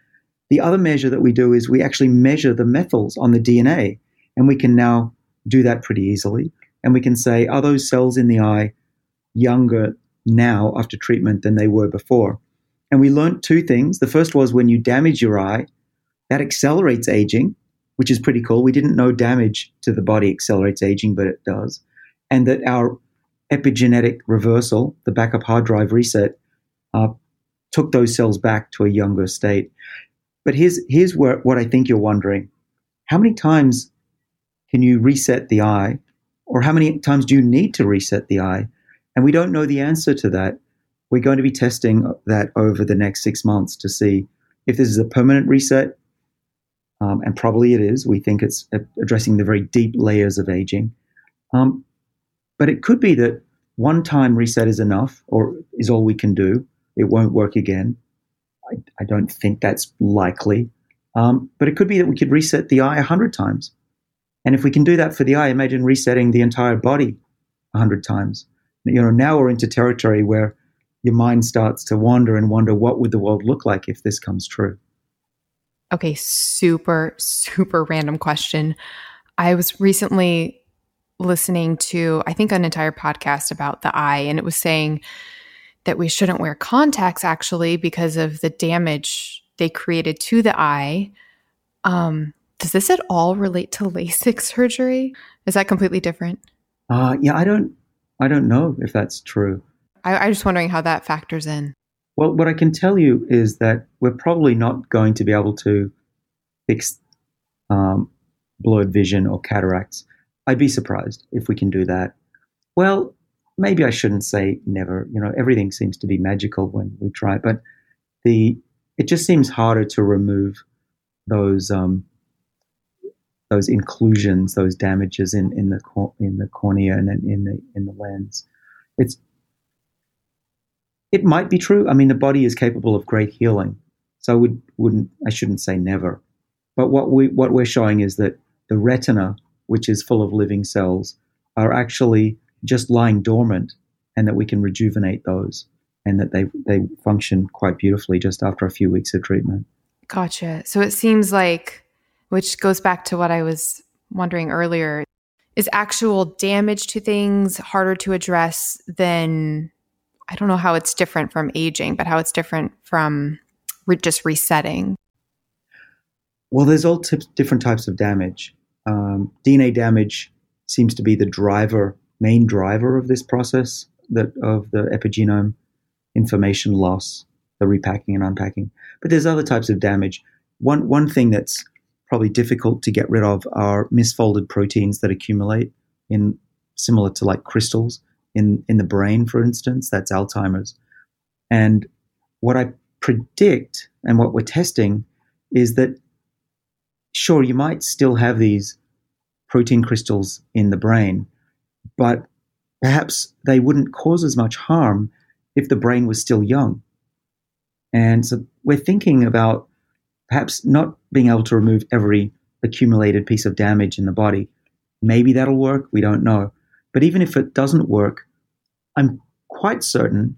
The other measure that we do is we actually measure the methyls on the DNA, and we can now do that pretty easily. And we can say, are those cells in the eye younger now after treatment than they were before? And we learned two things. The first was when you damage your eye, that accelerates aging, which is pretty cool. We didn't know damage to the body accelerates aging, but it does. And that our epigenetic reversal, the backup hard drive reset, uh, took those cells back to a younger state. But here's, here's where, what I think you're wondering. How many times can you reset the eye? Or how many times do you need to reset the eye? And we don't know the answer to that. We're going to be testing that over the next six months to see if this is a permanent reset. Um, and probably it is. We think it's addressing the very deep layers of aging. Um, but it could be that one time reset is enough or is all we can do. It won't work again. I, I don't think that's likely. Um, but it could be that we could reset the eye 100 times. And if we can do that for the eye, imagine resetting the entire body a hundred times. You know, now we're into territory where your mind starts to wander and wonder what would the world look like if this comes true. Okay, super, super random question. I was recently listening to, I think, an entire podcast about the eye, and it was saying that we shouldn't wear contacts actually because of the damage they created to the eye. Um, does this at all relate to LASIK surgery? Is that completely different? Uh, yeah, I don't, I don't know if that's true. I, I'm just wondering how that factors in. Well, what I can tell you is that we're probably not going to be able to fix um, blurred vision or cataracts. I'd be surprised if we can do that. Well, maybe I shouldn't say never. You know, everything seems to be magical when we try, but the it just seems harder to remove those um, those inclusions, those damages in, in the in the cornea and in the in the lens. It's it might be true. I mean, the body is capable of great healing, so I would wouldn't I shouldn't say never. But what we what we're showing is that the retina, which is full of living cells, are actually just lying dormant, and that we can rejuvenate those, and that they they function quite beautifully just after a few weeks of treatment. Gotcha. So it seems like which goes back to what I was wondering earlier. Is actual damage to things harder to address than I don't know how it's different from aging, but how it's different from re- just resetting? Well, there's all t- different types of damage. Um, DNA damage seems to be the driver, main driver of this process that of the epigenome information loss, the repacking and unpacking. But there's other types of damage. One one thing that's probably difficult to get rid of are misfolded proteins that accumulate in similar to like crystals in, in the brain, for instance. That's Alzheimer's. And what I predict and what we're testing is that sure, you might still have these protein crystals in the brain, but perhaps they wouldn't cause as much harm if the brain was still young. And so we're thinking about perhaps not being able to remove every accumulated piece of damage in the body, Maybe that'll work. We don't know. But even if it doesn't work, I'm quite certain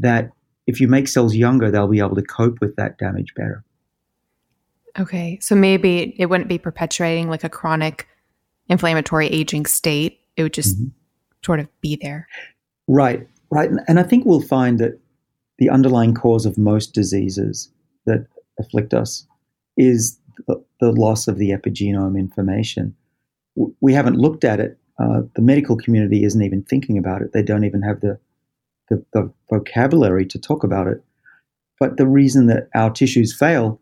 that if you make cells younger, they'll be able to cope with that damage better. Okay. So maybe it wouldn't be perpetuating like a chronic inflammatory aging state. It would just mm-hmm. sort of be there. Right. Right. And I think we'll find that the underlying cause of most diseases that afflict us is the, the loss of the epigenome information. We haven't looked at it. Uh, the medical community isn't even thinking about it. They don't even have the, the, the vocabulary to talk about it. But the reason that our tissues fail,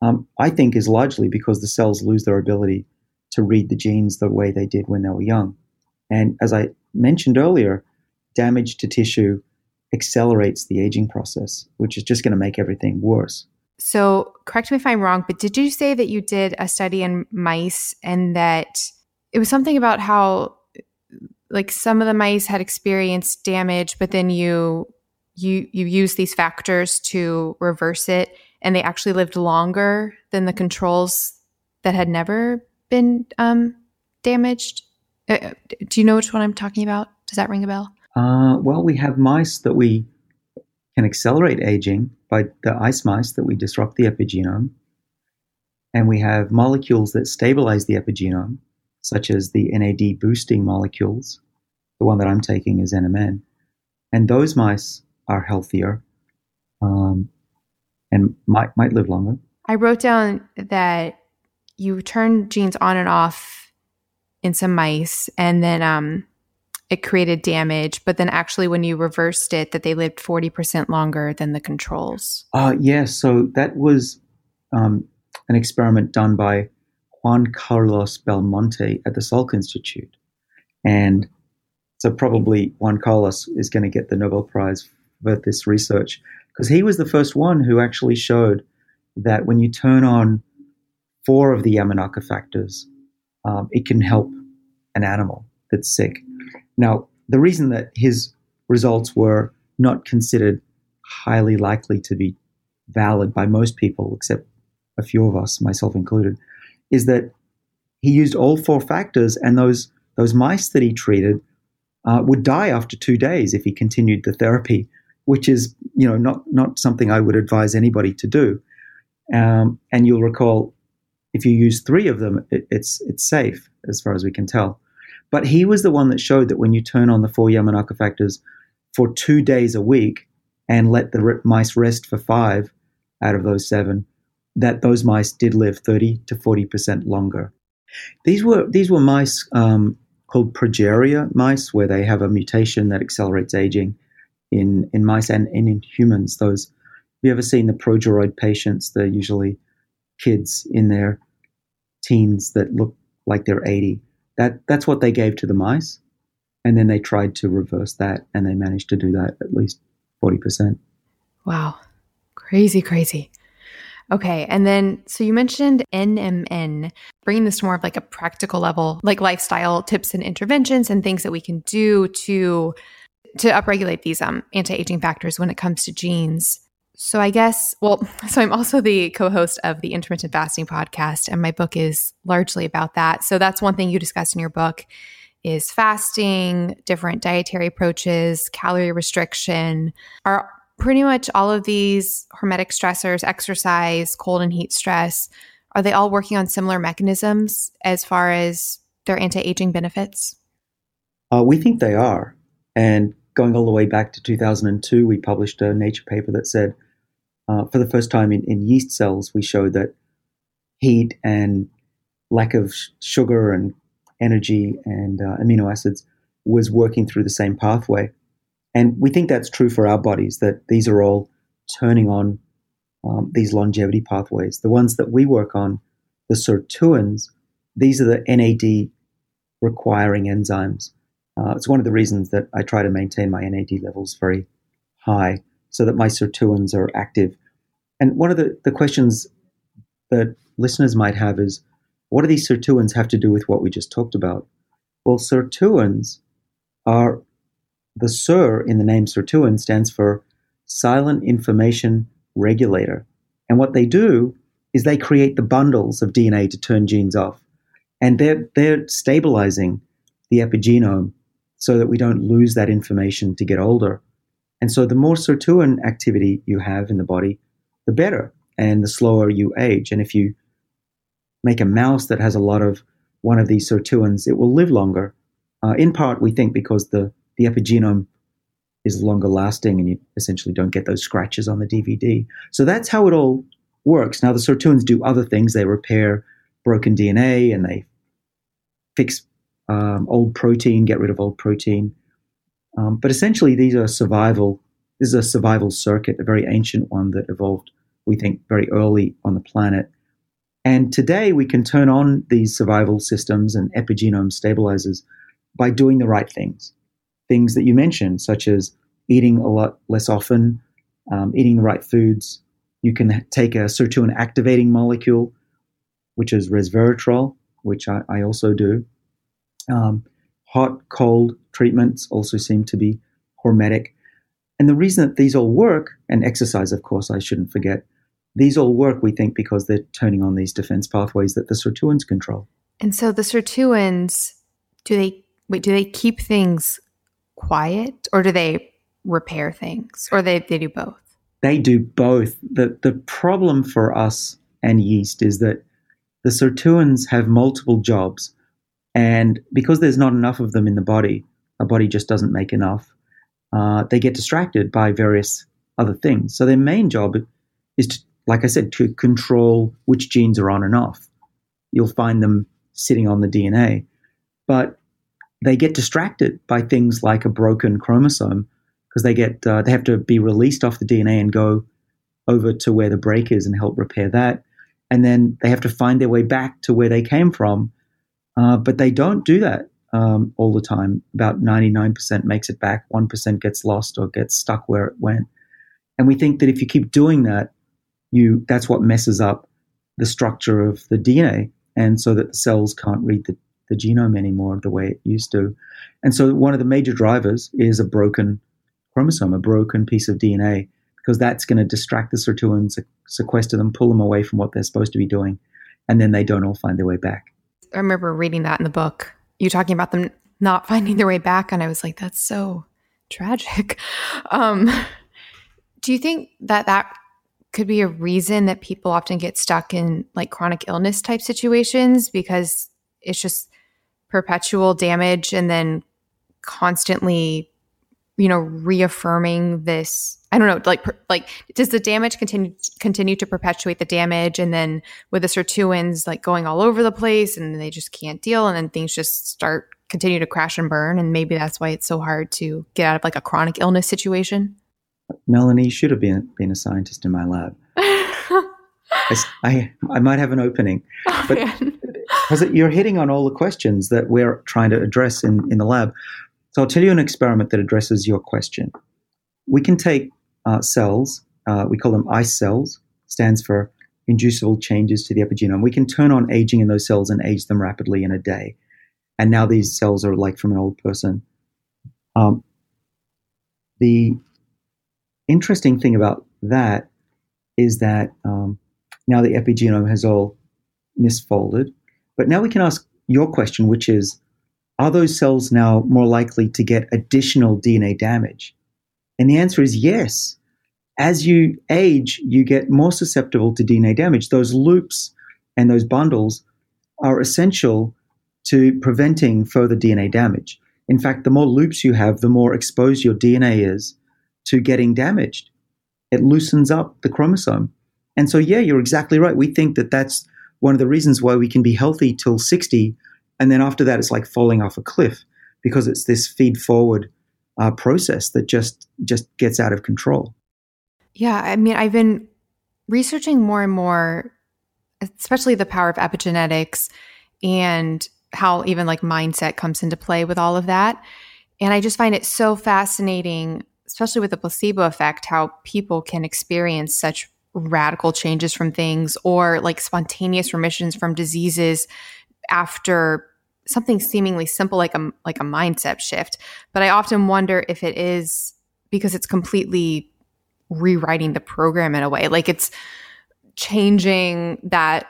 um, I think, is largely because the cells lose their ability to read the genes the way they did when they were young. And as I mentioned earlier, damage to tissue accelerates the aging process, which is just going to make everything worse. So, correct me if I'm wrong, but did you say that you did a study in mice and that it was something about how like some of the mice had experienced damage, but then you you you use these factors to reverse it and they actually lived longer than the controls that had never been um, damaged? Uh, do you know which one I'm talking about? Does that ring a bell? Uh, well, we have mice that we can accelerate aging by the ICE mice that we disrupt the epigenome. And we have molecules that stabilize the epigenome, such as the NAD boosting molecules. The one that I'm taking is NMN. And those mice are healthier um, and might, might live longer. I wrote down that you turn genes on and off in some mice, and then um, it created damage, but then actually when you reversed it, that they lived 40% longer than the controls. Uh, yeah, so that was um, an experiment done by Juan Carlos Belmonte at the Salk Institute. And so probably Juan Carlos is going to get the Nobel Prize for this research because he was the first one who actually showed that when you turn on four of the Yamanaka factors, um, it can help an animal that's sick. Now, the reason that his results were not considered highly likely to be valid by most people, except a few of us, myself included, is that he used all four factors, and those those mice that he treated uh, would die after two days if he continued the therapy, which is you know not not something I would advise anybody to do. Um, and you'll recall, if you use three of them, it, it's it's safe as far as we can tell. But he was the one that showed that when you turn on the four Yamanaka factors for two days a week and let the mice rest for five out of those seven, that those mice did live 30 to 40% longer. These were, these were mice um, called progeria mice, where they have a mutation that accelerates aging in, in mice and, and in humans. Those, have you ever seen the progeroid patients? They're usually kids in their teens that look like they're 80. That that's what they gave to the mice, and then they tried to reverse that, and they managed to do that at least forty percent. Wow, crazy, crazy. Okay, and then so you mentioned NMN, bringing this to more of like a practical level, like lifestyle tips and interventions and things that we can do to to upregulate these um, anti-aging factors when it comes to genes. So I guess, well, [LAUGHS] so I'm also the co-host of the intermittent fasting podcast and my book is largely about that. So that's one thing you discuss in your book is fasting, different dietary approaches, calorie restriction. Are pretty much all of these hormetic stressors, exercise, cold and heat stress, are they all working on similar mechanisms as far as their anti-aging benefits? Uh, we think they are. And going all the way back to 2002, we published a Nature paper that said uh, for the first time in, in yeast cells, we showed that heat and lack of sugar and energy and uh, amino acids was working through the same pathway. And we think that's true for our bodies, that these are all turning on um, these longevity pathways. The ones that we work on, the sirtuins, these are the NAD requiring enzymes. Uh, it's one of the reasons that I try to maintain my NAD levels very high so that my sirtuins are active. And one of the, the questions that listeners might have is what do these sirtuins have to do with what we just talked about? Well, sirtuins are the SIR in the name sirtuin stands for silent information regulator. And what they do is they create the bundles of DNA to turn genes off. And they're, they're stabilizing the epigenome so that we don't lose that information to get older. And so the more sirtuin activity you have in the body, the better, and the slower you age. And if you make a mouse that has a lot of one of these sirtuins, it will live longer. Uh, in part, we think because the, the epigenome is longer lasting and you essentially don't get those scratches on the DVD. So that's how it all works. Now, the sirtuins do other things. They repair broken DNA and they fix um, old protein, get rid of old protein. Um, but essentially, these are survival. This is a survival circuit, a very ancient one that evolved, we think, very early on the planet. And today, we can turn on these survival systems and epigenome stabilizers by doing the right things. Things that you mentioned, such as eating a lot less often, um, eating the right foods. You can take a sirtuin activating molecule, which is resveratrol, which I, I also do. Um, hot, cold treatments also seem to be hormetic. And the reason that these all work, and exercise, of course, I shouldn't forget, these all work, we think, because they're turning on these defense pathways that the sirtuins control. And so the sirtuins, do they wait? Do they keep things quiet, or do they repair things, or they they do both? They do both. the The problem for us and yeast is that the sirtuins have multiple jobs and because there's not enough of them in the body, our body just doesn't make enough. Uh, they get distracted by various other things. So their main job is to, like I said, to control which genes are on and off. You'll find them sitting on the DNA, but they get distracted by things like a broken chromosome because they get uh, they have to be released off the DNA and go over to where the break is and help repair that, and then they have to find their way back to where they came from uh, but they don't do that um, all the time. About 99% makes it back, 1% gets lost or gets stuck where it went. And we think that if you keep doing that, you that's what messes up the structure of the DNA, and so that the cells can't read the, the genome anymore the way it used to. And so one of the major drivers is a broken chromosome, a broken piece of DNA, because that's going to distract the sirtuins, sequester them, pull them away from what they're supposed to be doing, and then they don't all find their way back. I remember reading that in the book. You talking about them not [LAUGHS] finding their way back, and I was like, that's so tragic. [LAUGHS] Um, do you think that that could be a reason that people often get stuck in like chronic illness type situations because it's just perpetual damage and then constantly you know reaffirming this i don't know like like does the damage continue continue to perpetuate the damage and then with the sirtuins like going all over the place and they just can't deal and then things just start continue to crash and burn and maybe that's why it's so hard to get out of like a chronic illness situation? Melanie should have been been a scientist in my lab. [LAUGHS] I, I, I might have an opening oh, but because you're hitting on all the questions that we're trying to address in, in the lab so I'll tell you an experiment that addresses your question. We can take uh, cells, uh, we call them ICE cells, stands for inducible changes to the epigenome. We can turn on aging in those cells and age them rapidly in a day. And now these cells are like from an old person. Um, the interesting thing about that is that um, now the epigenome has all misfolded. But now we can ask your question, which is are those cells now more likely to get additional DNA damage? And the answer is yes. As you age, you get more susceptible to DNA damage. Those loops and those bundles are essential to preventing further DNA damage. In fact, the more loops you have, the more exposed your DNA is to getting damaged. It loosens up the chromosome. And so, yeah, you're exactly right. We think that that's one of the reasons why we can be healthy till 60 and then after that, it's like falling off a cliff because it's this feed forward uh, process that just just gets out of control. Yeah, I mean, I've been researching more and more, especially the power of epigenetics and how even like mindset comes into play with all of that. And I just find it so fascinating, especially with the placebo effect, how people can experience such radical changes from things or like spontaneous remissions from diseases after something seemingly simple like a like a mindset shift but i often wonder if it is because it's completely rewriting the program in a way like it's changing that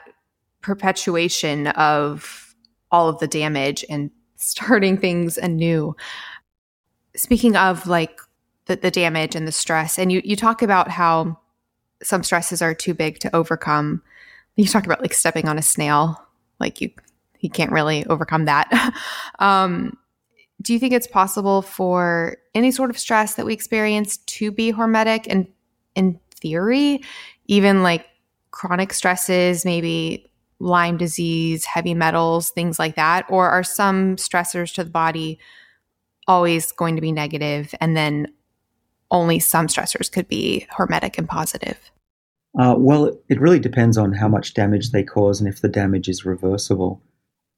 perpetuation of all of the damage and starting things anew. Speaking of like the, the damage and the stress, and you, you talk about how some stresses are too big to overcome. You talk about like stepping on a snail, like you you can't really overcome that. [LAUGHS] um, do you think it's possible for any sort of stress that we experience to be hormetic? And in theory, even like chronic stresses, maybe Lyme disease, heavy metals, things like that? Or are some stressors to the body always going to be negative and then only some stressors could be hormetic and positive? Uh, well, it really depends on how much damage they cause and if the damage is reversible.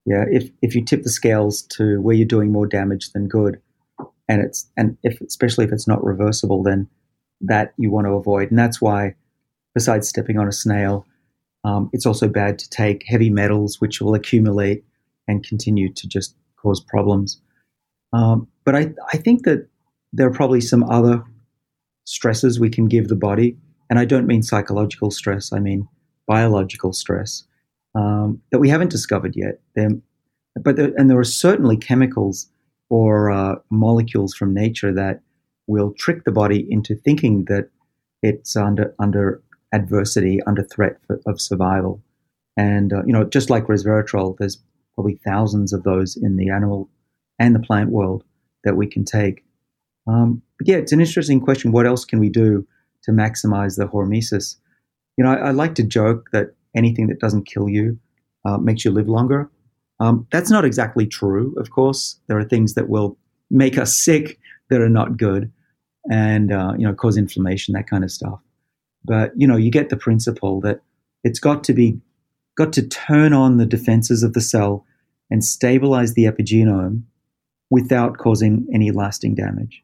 Yeah, if if you tip the scales to where you're doing more damage than good, and it's and if especially if it's not reversible, then that you want to avoid, and that's why, besides stepping on a snail, um, it's also bad to take heavy metals, which will accumulate and continue to just cause problems. Um, but I I think that there are probably some other stresses we can give the body, and I don't mean psychological stress. I mean biological stress um, that we haven't discovered yet. They're, but there, and there are certainly chemicals or uh, molecules from nature that will trick the body into thinking that it's under under adversity, under threat for, of survival. And uh, you know, just like resveratrol, there's probably thousands of those in the animal and the plant world that we can take. Um, but yeah, it's an interesting question. What else can we do to maximize the hormesis? You know, I, I like to joke that anything that doesn't kill you uh, makes you live longer. Um, that's not exactly true, of course. There are things that will make us sick that are not good and, uh, you know, cause inflammation, that kind of stuff. But, you know, you get the principle that it's got to be, got to turn on the defenses of the cell and stabilize the epigenome without causing any lasting damage.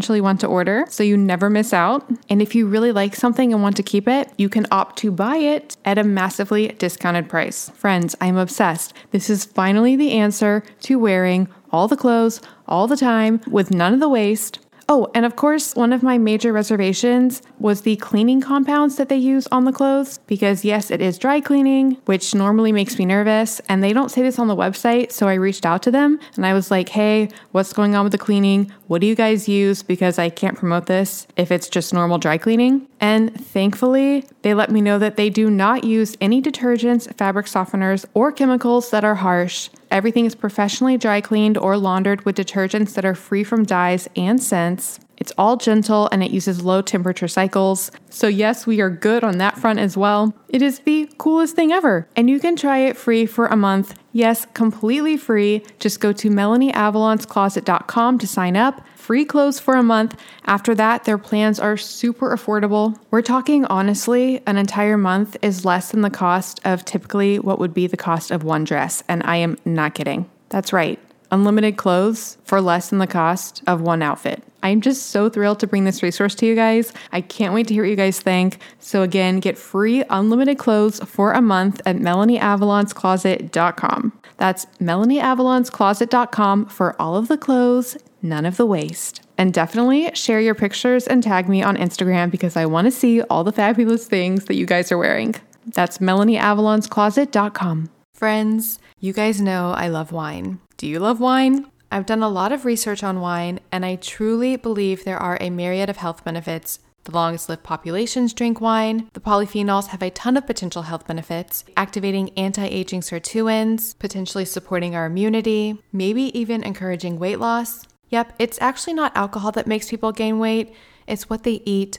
want to order so you never miss out. And if you really like something and want to keep it, you can opt to buy it at a massively discounted price. Friends, I'm obsessed. This is finally the answer to wearing all the clothes all the time with none of the waste Oh, and of course, one of my major reservations was the cleaning compounds that they use on the clothes because, yes, it is dry cleaning, which normally makes me nervous. And they don't say this on the website. So I reached out to them and I was like, hey, what's going on with the cleaning? What do you guys use? Because I can't promote this if it's just normal dry cleaning. And thankfully, they let me know that they do not use any detergents, fabric softeners, or chemicals that are harsh. Everything is professionally dry cleaned or laundered with detergents that are free from dyes and scents. It's all gentle and it uses low temperature cycles. So, yes, we are good on that front as well. It is the coolest thing ever. And you can try it free for a month. Yes, completely free. Just go to MelanieAvalonsCloset.com to sign up free clothes for a month. After that, their plans are super affordable. We're talking honestly, an entire month is less than the cost of typically what would be the cost of one dress. And I am not kidding. That's right. Unlimited clothes for less than the cost of one outfit. I'm just so thrilled to bring this resource to you guys. I can't wait to hear what you guys think. So, again, get free unlimited clothes for a month at melanieavalonscloset.com. That's melanieavalonscloset.com for all of the clothes, none of the waste. And definitely share your pictures and tag me on Instagram because I want to see all the fabulous things that you guys are wearing. That's melanieavalonscloset.com. Friends, you guys know I love wine. Do you love wine? I've done a lot of research on wine, and I truly believe there are a myriad of health benefits. The longest lived populations drink wine. The polyphenols have a ton of potential health benefits, activating anti aging sirtuins, potentially supporting our immunity, maybe even encouraging weight loss. Yep, it's actually not alcohol that makes people gain weight, it's what they eat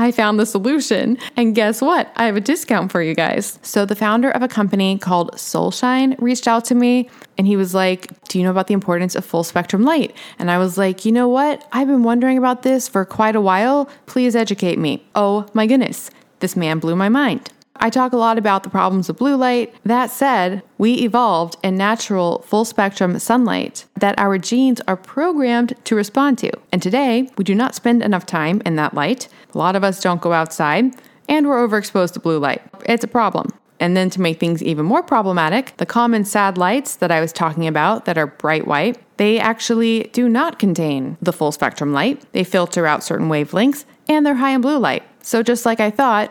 I found the solution. And guess what? I have a discount for you guys. So, the founder of a company called Solshine reached out to me and he was like, Do you know about the importance of full spectrum light? And I was like, You know what? I've been wondering about this for quite a while. Please educate me. Oh my goodness. This man blew my mind. I talk a lot about the problems of blue light. That said, we evolved in natural full spectrum sunlight that our genes are programmed to respond to. And today, we do not spend enough time in that light. A lot of us don't go outside, and we're overexposed to blue light. It's a problem. And then to make things even more problematic, the common sad lights that I was talking about that are bright white, they actually do not contain the full spectrum light. They filter out certain wavelengths and they're high in blue light. So just like I thought,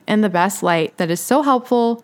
and the best light that is so helpful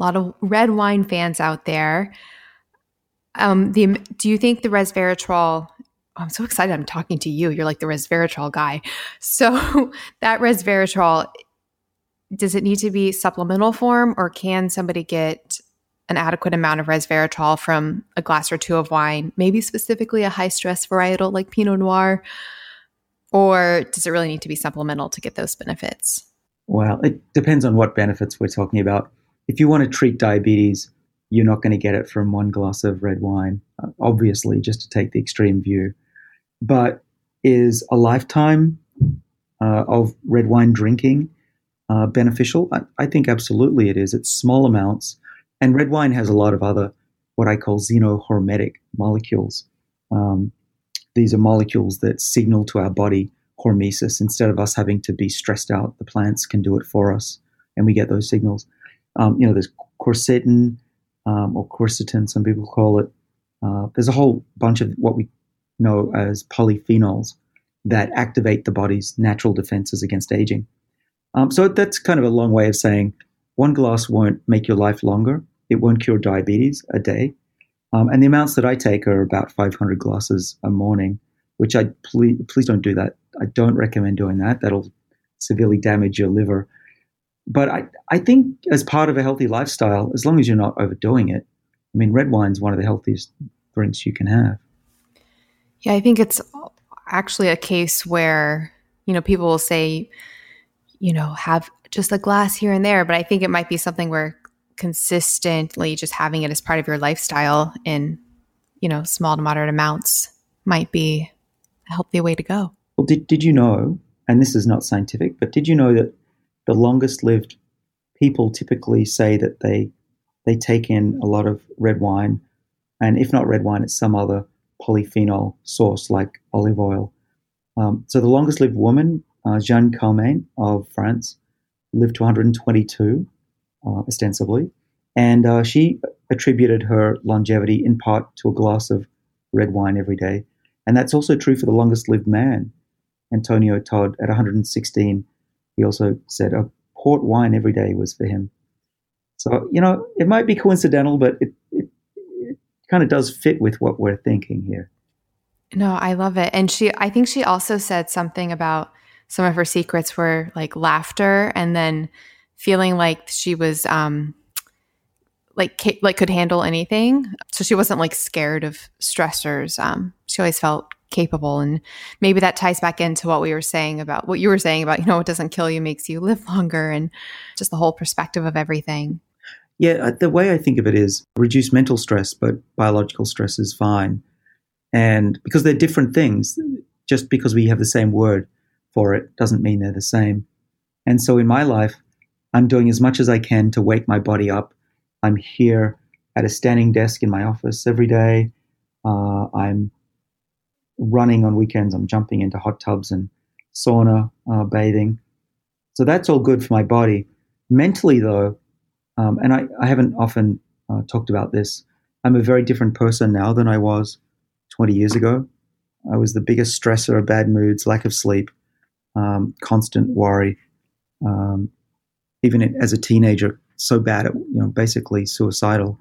a lot of red wine fans out there. Um, the do you think the resveratrol? Oh, I'm so excited! I'm talking to you. You're like the resveratrol guy. So [LAUGHS] that resveratrol, does it need to be supplemental form, or can somebody get an adequate amount of resveratrol from a glass or two of wine? Maybe specifically a high stress varietal like Pinot Noir, or does it really need to be supplemental to get those benefits? Well, it depends on what benefits we're talking about if you want to treat diabetes, you're not going to get it from one glass of red wine, uh, obviously, just to take the extreme view. But is a lifetime uh, of red wine drinking uh, beneficial? I, I, think absolutely it is. It's small amounts. And red wine has a lot of other, what I call xenohormetic molecules. Um, these are molecules that signal to our body hormesis. Instead of us having to be stressed out, the plants can do it for us, and we get those signals. Um, you know, there's quercetin um, or quercetin, some people call it. Uh, there's a whole bunch of what we know as polyphenols that activate the body's natural defenses against aging. Um, so that's kind of a long way of saying one glass won't make your life longer. It won't cure diabetes a day. Um, and the amounts that I take are about 500 glasses a morning, which I please, please don't do that. I don't recommend doing that. That'll severely damage your liver but I, I think as part of a healthy lifestyle, as long as you're not overdoing it, I mean, red wine is one of the healthiest drinks you can have. Yeah, I think it's actually a case where, you know, people will say, you know, have just a glass here and there, but I think it might be something where consistently just having it as part of your lifestyle in, you know, small to moderate amounts might be a healthy way to go. Well, did, did you know, and this is not scientific, but did you know that the longest lived people typically say that they they take in a lot of red wine, and if not red wine, it's some other polyphenol source like olive oil. Um, so the longest lived woman, uh, Jeanne Calment of France, lived to 122, uh, ostensibly, and uh, she attributed her longevity in part to a glass of red wine every day. And that's also true for the longest lived man, Antonio Todde, at 116 he also said a port wine every day was for him. So, you know, it might be coincidental, but it, it, it kind of does fit with what we're thinking here. No, I love it. And she, I think she also said something about some of her secrets were like laughter and then feeling like she was, um, like like could handle anything so she wasn't like scared of stressors um she always felt capable. And maybe that ties back into what we were saying about what you were saying about, you know, what doesn't kill you makes you [LAUGHS] live longer and just the whole perspective of everything. Yeah, the way I think of it is reduce mental stress, but biological stress is fine. And because they're different things, just because we have the same word for it doesn't mean they're the same. And so in my life, I'm doing as much as I can to wake my body up. I'm here at a standing desk in my office every day. Uh, I'm running on weekends. I'm jumping into hot tubs and sauna, uh, bathing. So that's all good for my body. Mentally, though, um, and I, I, haven't often uh, talked about this, I'm a very different person now than I was 20 years ago. I was the biggest stressor of bad moods, lack of sleep, um, constant worry. Um, even as a teenager, so bad at you know basically suicidal.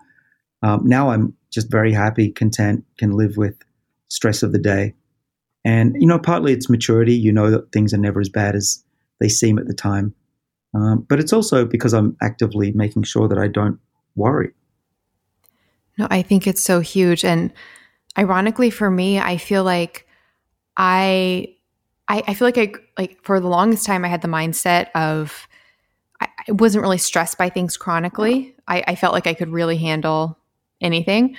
Um, now I'm just very happy, content, can live with stress of the day, and you know partly it's maturity. You know that things are never as bad as they seem at the time, um, but it's also because I'm actively making sure that I don't worry. No, I think it's so huge, and ironically for me, I feel like I I, feel like I like for the longest time I had the mindset of I, I wasn't really stressed by things chronically. I, I felt like I could really handle anything.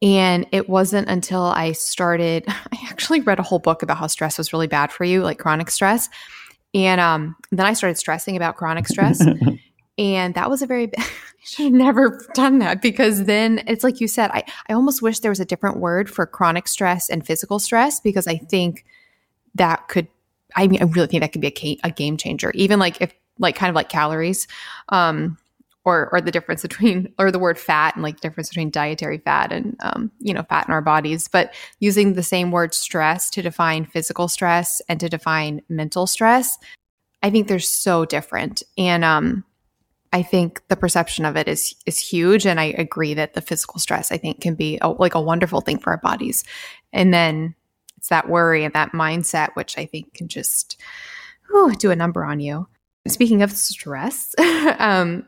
And it wasn't until I started, [LAUGHS] I actually read a whole book about how stress was really bad for you, like chronic stress. And um, then I started stressing about chronic stress. [LAUGHS] and that was a very, [LAUGHS] I should have never done that because then it's like you said, I, I almost wish there was a different word for chronic stress and physical stress because I think that could I mean I really think that could be a, a game changer. Even like if like kind of like calories, um, or or the difference between [LAUGHS] or the word fat and like difference between dietary fat and um, you know fat in our bodies. But using the same word stress to define physical stress and to define mental stress, I think they're so different. And um, I think the perception of it is is huge. And I agree that the physical stress I think can be a, like a wonderful thing for our bodies. And then it's that worry and that mindset, which I think can just whew, do a number on you. Speaking of stress, [LAUGHS] um,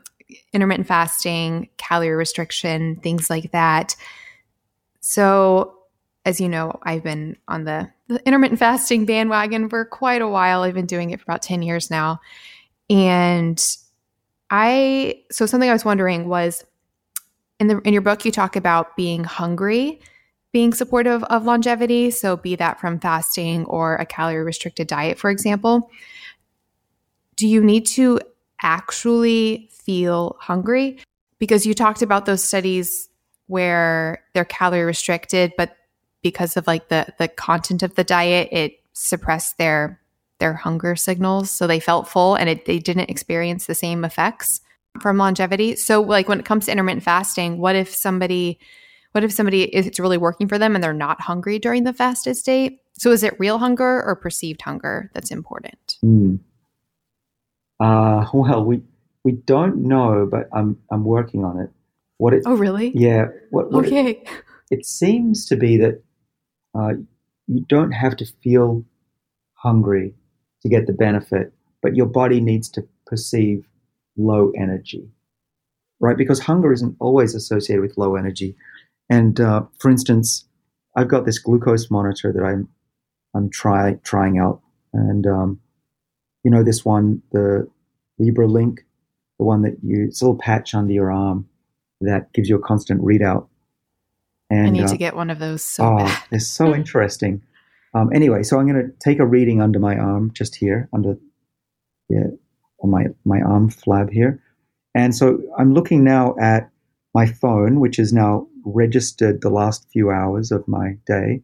intermittent fasting, calorie restriction, things like that. So, as you know, I've been on the, the intermittent fasting bandwagon for quite a while. I've been doing it for about 10 years now. And I, so something I was wondering was in the in your book you talk about being hungry being supportive of longevity. So, be that from fasting or a calorie restricted diet, for example. Do you need to actually feel hungry? Because you talked about those studies where they're calorie restricted, but because of like the the content of the diet, it suppressed their their hunger signals, so they felt full and it, they didn't experience the same effects from longevity. So, like when it comes to intermittent fasting, what if somebody what if somebody it's really working for them and they're not hungry during the fasted state? So is it real hunger or perceived hunger that's important? Mm. Uh, well, we we don't know, but I'm I'm working on it. What it? Oh, really? Yeah. What, what okay. It, it, seems to be that uh, you don't have to feel hungry to get the benefit, but your body needs to perceive low energy, right? Because hunger isn't always associated with low energy. And uh, for instance, I've got this glucose monitor that I'm I'm try trying out, and um, you know this one, the Libre Link, the one that you it's a little patch under your arm that gives you a constant readout. And, I need uh, to get one of those so oh, bad. it's so [LAUGHS] interesting. Um, anyway, so I'm going to take a reading under my arm, just here, under yeah, on my my arm flab here, and so I'm looking now at my phone, which is now registered the last few hours of my day.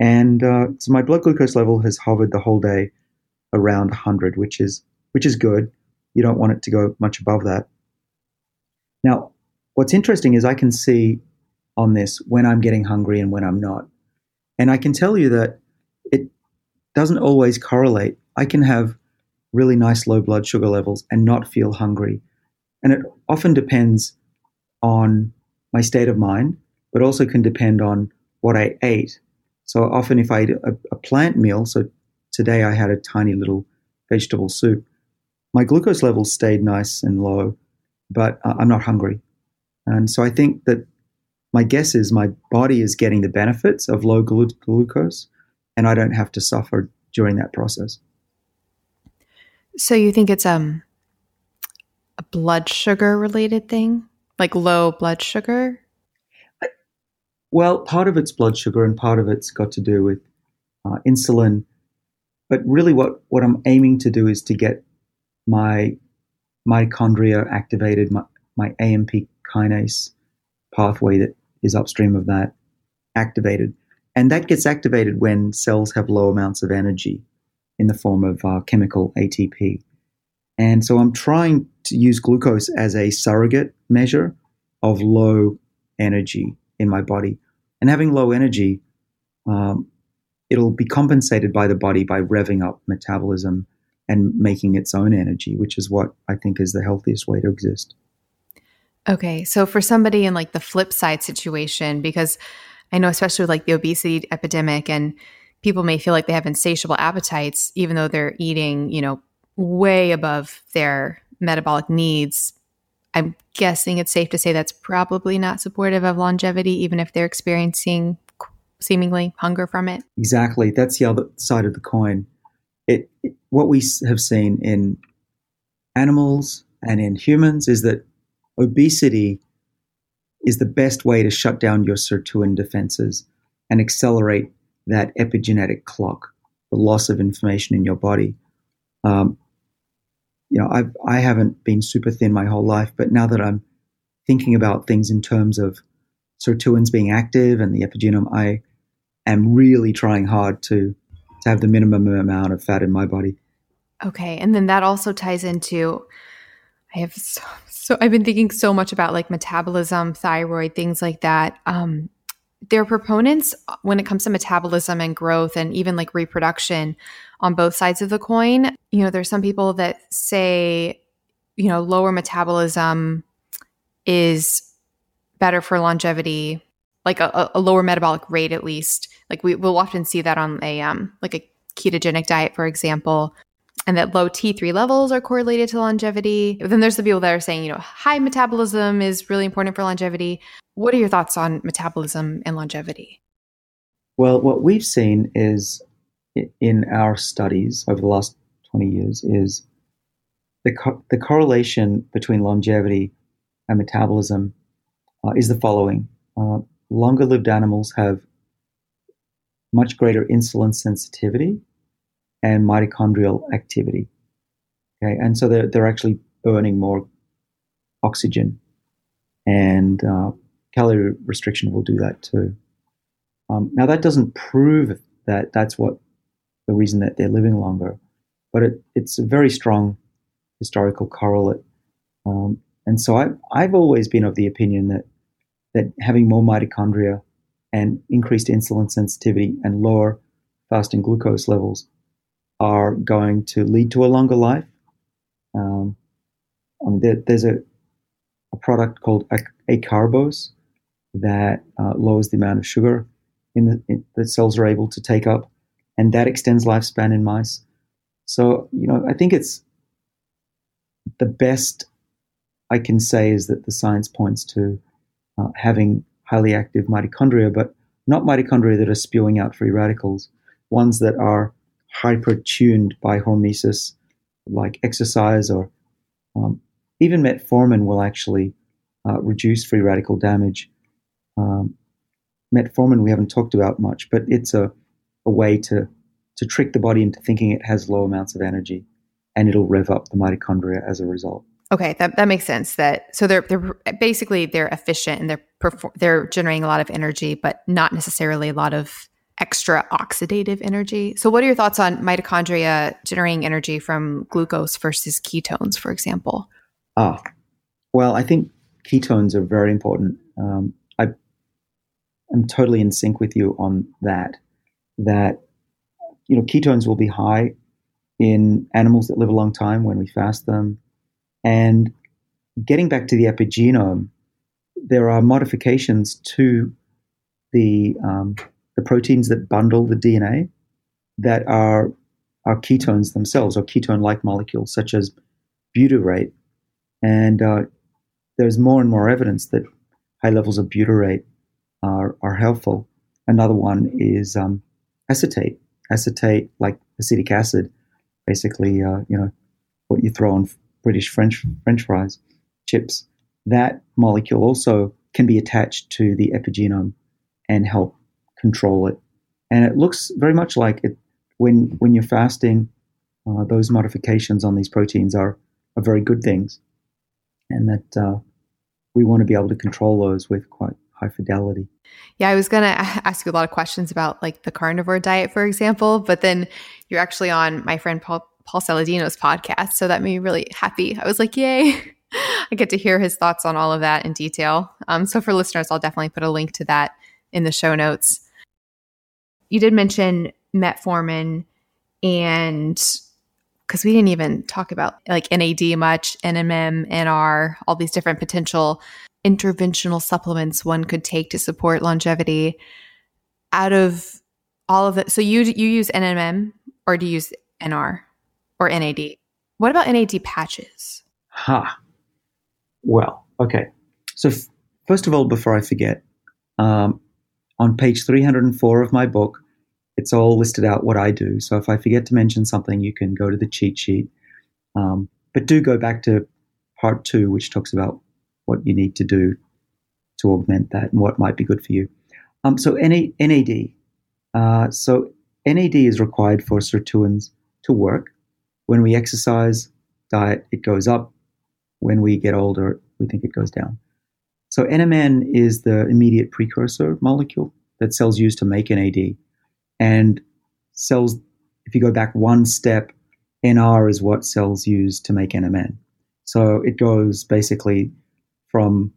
And uh, so my blood glucose level has hovered the whole day around 100, which is which is good. You don't want it to go much above that. Now, what's interesting is I can see on this when I'm getting hungry and when I'm not. And I can tell you that it doesn't always correlate. I can have really nice low blood sugar levels and not feel hungry. And it often depends on my state of mind, but also can depend on what I ate. So often, if I eat a, a plant meal, so today I had a tiny little vegetable soup, my glucose levels stayed nice and low, but uh, I'm not hungry. And so I think that my guess is my body is getting the benefits of low glu- glucose, and I don't have to suffer during that process. So you think it's um a blood sugar related thing? like low blood sugar? Well, part of it's blood sugar and part of it's got to do with uh, insulin. But really, what, what I'm aiming to do is to get my mitochondria activated, my, my AMP kinase pathway that is upstream of that activated. And that gets activated when cells have low amounts of energy in the form of uh, chemical ATP. And so I'm trying to use glucose as a surrogate measure of low energy in my body. And having low energy, um, it'll be compensated by the body by revving up metabolism and making its own energy, which is what I think is the healthiest way to exist. Okay. So for somebody in like the flip side situation, because I know, especially with like the obesity epidemic, and people may feel like they have insatiable appetites, even though they're eating, you know, way above their metabolic needs. I'm guessing it's safe to say that's probably not supportive of longevity, even if they're experiencing seemingly hunger from it. Exactly. That's the other side of the coin. It, it what we have seen in animals and in humans is that obesity is the best way to shut down your sirtuin defenses and accelerate that epigenetic clock, the loss of information in your body. Um, you know, I've, I haven't been super thin my whole life, but now that I'm thinking about things in terms of sirtuins being active and the epigenome, I am really trying hard to to have the minimum amount of fat in my body. Okay, and then that also ties into I have so, so I've been thinking so much about like metabolism, thyroid, things like that. Um, their proponents when it comes to metabolism and growth and even like reproduction on both sides of the coin. You know, there's some people that say, you know, lower metabolism is better for longevity, like a, a lower metabolic rate at least. Like we will often see that on a um like a ketogenic diet, for example and that low T3 levels are correlated to longevity. But then there's the people that are saying, you know, high metabolism is really important for longevity. What are your thoughts on metabolism and longevity? Well, what we've seen is in our studies over the last 20 years is the, co- the correlation between longevity and metabolism uh, is the following. Uh, longer lived animals have much greater insulin sensitivity and mitochondrial activity. Okay, and so they're, they're actually burning more oxygen, and uh, calorie restriction will do that too. Um, now, that doesn't prove that that's what the reason that they're living longer, but it, it's a very strong historical correlate. Um, and so I, I've always been of the opinion that that having more mitochondria and increased insulin sensitivity and lower fasting glucose levels are going to lead to a longer life. Um, I mean, there, there's a, a product called acarbose that uh, lowers the amount of sugar in the in, that cells are able to take up, and that extends lifespan in mice. So, you know, I think it's the best I can say is that the science points to uh, having highly active mitochondria, but not mitochondria that are spewing out free radicals, ones that are hyper tuned by hormesis, like exercise or um, even metformin will actually uh, reduce free radical damage. Um, metformin we haven't talked about much, but it's a, a way to, to trick the body into thinking it has low amounts of energy and it'll rev up the mitochondria as a result. Okay, that, that makes sense. That so they're they're basically they're efficient and they're they're generating a lot of energy, but not necessarily a lot of extra oxidative energy. So, what are your thoughts on mitochondria generating energy from glucose versus ketones, for example? Ah, well, I think ketones are very important. Um, I am totally in sync with you on that. That you know, ketones will be high in animals that live a long time when we fast them, and getting back to the epigenome, there are modifications to the um, the proteins that bundle the DNA that are are ketones themselves or ketone-like molecules such as butyrate. And uh, there's more and more evidence that high levels of butyrate are, are helpful. Another one is um, acetate. Acetate, like acetic acid, basically, uh, you know, what you throw on British French French fries, chips. That molecule also can be attached to the epigenome and help control it. And it looks very much like it when when you're fasting. Uh, those modifications on these proteins are are very good things, and that uh, we want to be able to control those with quite high fidelity. Yeah, I was going [LAUGHS] to ask you a lot of questions about like the carnivore diet, for example, but then you're actually on my friend Paul, Paul Saladino's podcast. So that made me really happy. I was like, yay, [LAUGHS] I get to hear his thoughts on all of that in detail. Um, so for listeners, I'll definitely put a link to that in the show notes you did mention metformin and because we didn't even talk about like NAD much, NMN, NR, all these different potential interventional supplements one could take to support longevity. Out of all of it, so you you use NMN or do you use NR or NAD? What about NAD patches? Ha. Huh. Well, okay. So f- first of all, before I forget, um, on page 304 of my book, it's all listed out what I do. So if I forget to mention something, you can go to the cheat sheet. Um, but do go back to part two, which talks about what you need to do to augment that and what might be good for you. Um, so NAD. Uh, so NAD is required for sirtuins to work. When we exercise, diet, it goes up. When we get older, we think it goes down. So NMN is the immediate precursor molecule that cells use to make NAD. And cells, if you go back one step, NR is what cells use to make NMN. So it goes basically from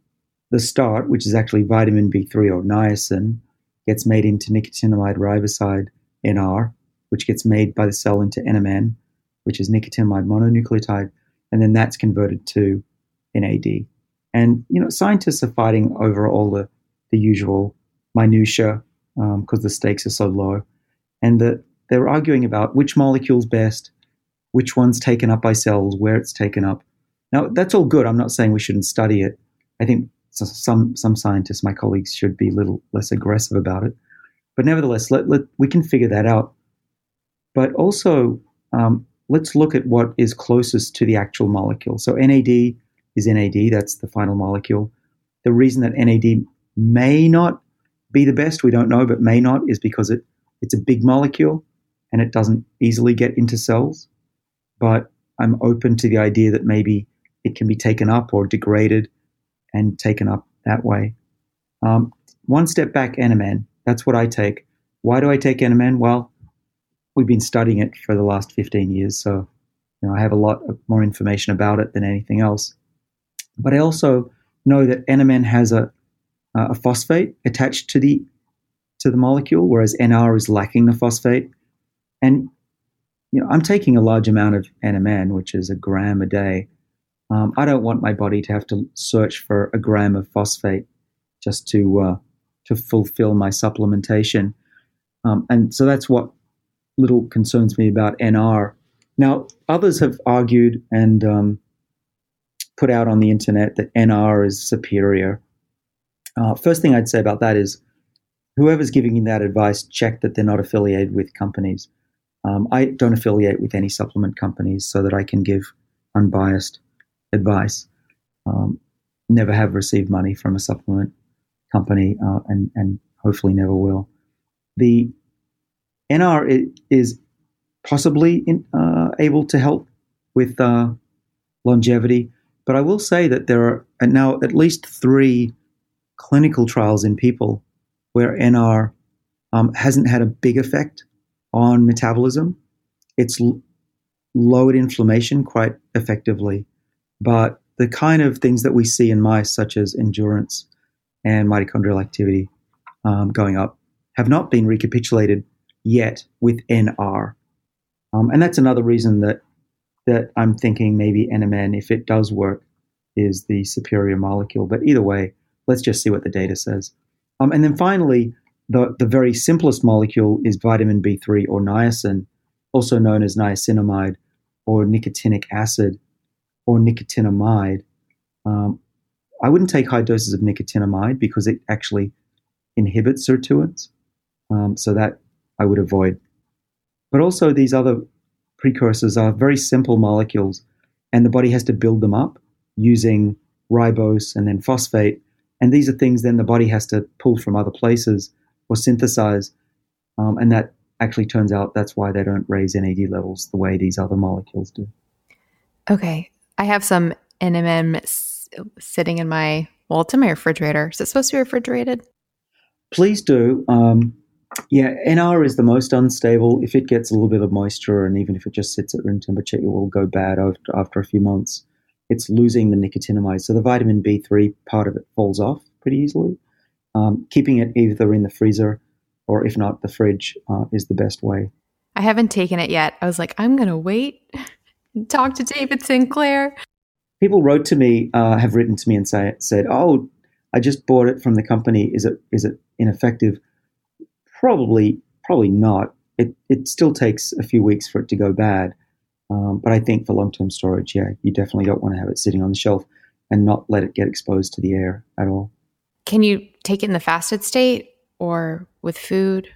the start, which is actually vitamin B3 or niacin, gets made into nicotinamide riboside NR, which gets made by the cell into NMN, which is nicotinamide mononucleotide, and then that's converted to NAD. And you know, scientists are fighting over all the, the usual minutia because um, the stakes are so low, and the, they're arguing about which molecule's best, which one's taken up by cells, where it's taken up. Now, that's all good. I'm not saying we shouldn't study it. I think some some scientists, my colleagues, should be a little less aggressive about it. But nevertheless, let, let we can figure that out. But also, um, let's look at what is closest to the actual molecule. So NAD is NAD. That's the final molecule. The reason that NAD may not be the best, we don't know, but may not, is because it it's a big molecule and it doesn't easily get into cells. But I'm open to the idea that maybe it can be taken up or degraded and taken up that way. Um, one step back, NMN. That's what I take. Why do I take NMN? Well, we've been studying it for the last 15 years, so you know, I have a lot more information about it than anything else. But I also know that NMN has a, a phosphate attached to the to the molecule, whereas NR is lacking the phosphate. And you know, I'm taking a large amount of NMN, which is a gram a day. Um, I don't want my body to have to search for a gram of phosphate just to uh, to fulfill my supplementation. Um, and so that's what little concerns me about NR. Now, others have argued and um, put out on the internet that NR is superior. Uh, first thing I'd say about that is whoever's giving you that advice, check that they're not affiliated with companies. Um, I don't affiliate with any supplement companies so that I can give unbiased advice. Um, never have received money from a supplement company uh, and, and hopefully never will. The NR is possibly in, uh, able to help with uh, longevity. But I will say that there are now at least three clinical trials in people where NR um, hasn't had a big effect on metabolism. It's l- lowered inflammation quite effectively, but the kind of things that we see in mice, such as endurance and mitochondrial activity um, going up, have not been recapitulated yet with NR. Um, and that's another reason that that I'm thinking maybe NMN, if it does work, is the superior molecule. But either way, let's just see what the data says. Um, and then finally, the, the very simplest molecule is vitamin B3 or niacin, also known as niacinamide or nicotinic acid or nicotinamide. Um, I wouldn't take high doses of nicotinamide because it actually inhibits sirtuins. Um, so that I would avoid. But also, these other precursors are very simple molecules, and the body has to build them up using ribose and then phosphate. And these are things then the body has to pull from other places or synthesize. Um, and that actually turns out that's why they don't raise NAD levels the way these other molecules do. Okay. I have some NMN s- sitting in my, well, it's in my refrigerator. Is it supposed to be refrigerated? Please do. Um, yeah, NR is the most unstable. If it gets a little bit of moisture, and even if it just sits at room temperature, it will go bad after, after a few months. It's losing the nicotinamide, so the vitamin B3 part of it falls off pretty easily. Um, keeping it either in the freezer or, if not, the fridge uh, is the best way. I haven't taken it yet. I was like, I'm going to wait talk to David Sinclair. People wrote to me, uh, have written to me and say, said, "Oh, I just bought it from the company. Is it is it ineffective?" Probably, probably not. It it still takes a few weeks for it to go bad. Um, but I think for long term storage, yeah, you definitely don't want to have it sitting on the shelf and not let it get exposed to the air at all. Can you take it in the fasted state or with food?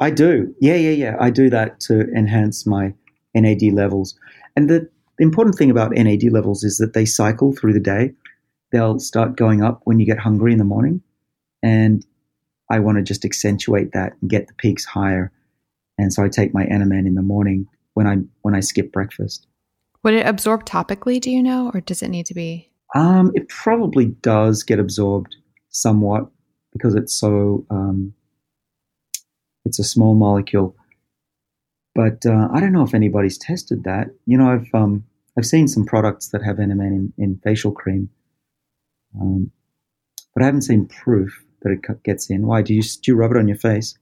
I do. Yeah, yeah, yeah. I do that to enhance my NAD levels. And the important thing about NAD levels is that they cycle through the day. They'll start going up when you get hungry in the morning. And I want to just accentuate that and get the peaks higher. And so I take my NMN in the morning when I when I skip breakfast. Would it absorb topically, do you know, or does it need to be? Um, it probably does get absorbed somewhat because it's so um, it's a small molecule. But uh, I don't know if anybody's tested that. You know, I've um, I've seen some products that have NMN in, in facial cream, um, but I haven't seen proof that it gets in. Why do you do you rub it on your face?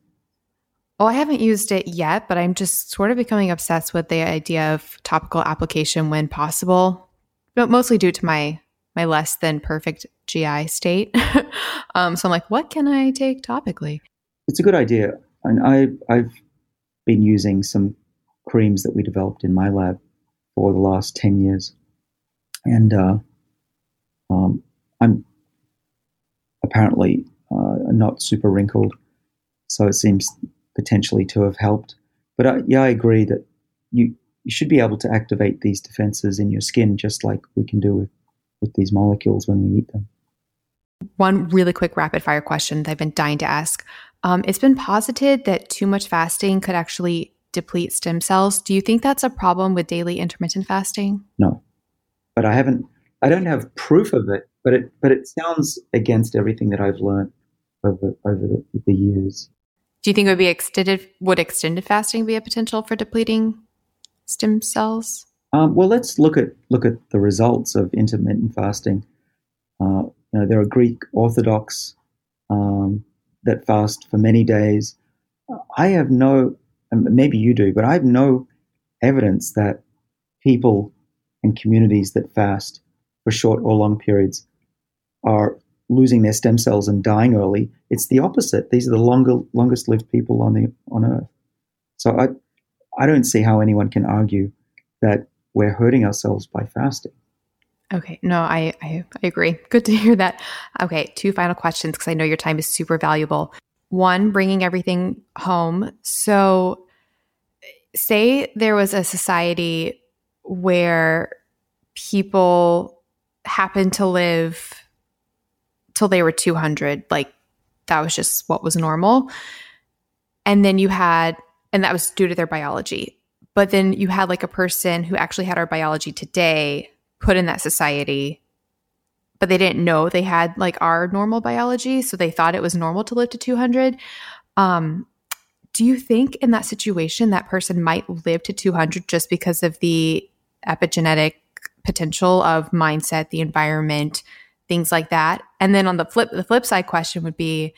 Well, I haven't used it yet, but I'm just sort of becoming obsessed with the idea of topical application when possible, but mostly due to my my less than perfect GI state. [LAUGHS] um, so I'm like, what can I take topically? It's a good idea, and I I've been using some creams that we developed in my lab for the last ten years, and uh, um, I'm apparently uh, not super wrinkled, so it seems potentially to have helped. But uh, yeah, I agree that you you should be able to activate these defenses in your skin just like we can do with with these molecules when we eat them. One really quick rapid fire question that I've been dying to ask. Um, it's been posited that too much fasting could actually deplete stem cells. Do you think that's a problem with daily intermittent fasting? No, but I haven't. I don't have proof of it, but it but it sounds against everything that I've learned over over the, the years. Do you think it would be extended? Would extended fasting be a potential for depleting stem cells? Um, well, let's look at look at the results of intermittent fasting. Uh, you know, there are Greek Orthodox um, that fast for many days. I have no, maybe you do, but I have no evidence that people and communities that fast for short or long periods are losing their stem cells and dying early. It's the opposite. These are the longer, longest lived people on the on Earth. So I, I don't see how anyone can argue that we're hurting ourselves by fasting. Okay, no, I, I, I agree. Good to hear that. Okay, two final questions because I know your time is super valuable. One, bringing everything home. So, say there was a society where people happen to live till they were 200 like that was just what was normal. And then you had and that was due to their biology. But then you had like a person who actually had our biology today put in that society but they didn't know they had like our normal biology so they thought it was normal to live to 200 um do you think in that situation that person might live to 200 just because of the epigenetic potential of mindset the environment things like that. And then on the flip, the flip side question would be,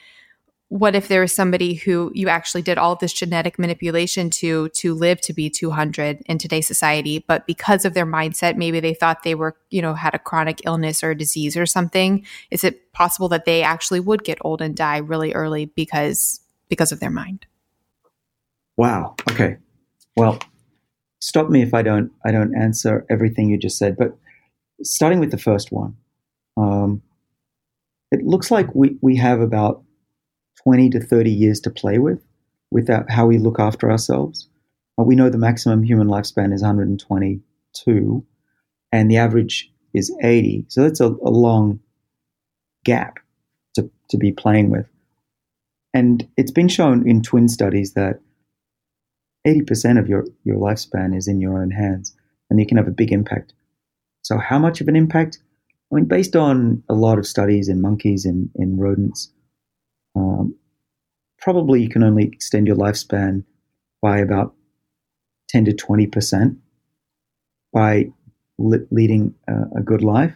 what if there was somebody who you actually did all this genetic manipulation to to live to be 200 in today's society but because of their mindset maybe they thought they were you know had a chronic illness or disease or something is it possible that they actually would get old and die really early because because of their mind? Wow. Okay. Well stop me if i don't i don't answer everything you just said but starting with the first one um, it looks like we, we have about 20 to 30 years to play with, with how we look after ourselves. Uh, we know the maximum human lifespan is 122, and the average is 80. So that's a, a long gap to, to be playing with. And it's been shown in twin studies that 80% of your, your lifespan is in your own hands, and you can have a big impact. So, how much of an impact? I mean, based on a lot of studies in monkeys and in rodents, um, probably you can only extend your lifespan by about 10 to 20 percent by li- leading a, a, good life.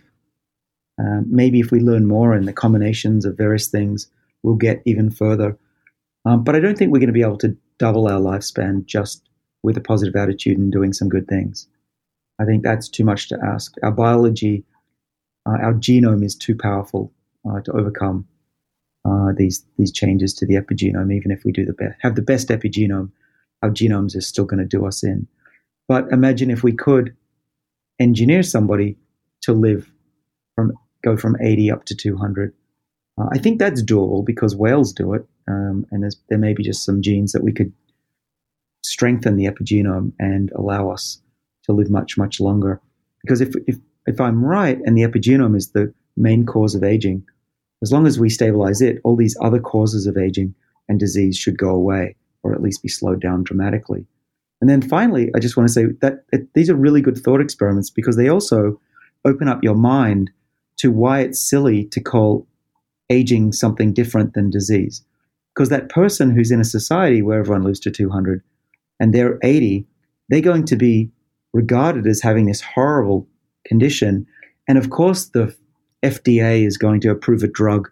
Um, maybe if we learn more and the combinations of various things, we'll get even further. Um, but I don't think we're going to be able to double our lifespan just with a positive attitude and doing some good things. I think that's too much to ask. Our biology, uh, our genome is too powerful uh, to overcome uh, these these changes to the epigenome. Even if we do the best, have the best epigenome, our genomes are still going to do us in. But imagine if we could engineer somebody to live from go from 80 up to 200. Uh, I think that's doable because whales do it, um, and there may be just some genes that we could strengthen the epigenome and allow us to live much much longer. Because if if if I'm right, and the epigenome is the main cause of aging, as long as we stabilize it, all these other causes of aging and disease should go away, or at least be slowed down dramatically. And then finally, I just want to say that it, these are really good thought experiments because they also open up your mind to why it's silly to call aging something different than disease. Because that person who's in a society where everyone lives to 200 and they're 80, they're going to be regarded as having this horrible condition. And of course, the FDA is going to approve a drug,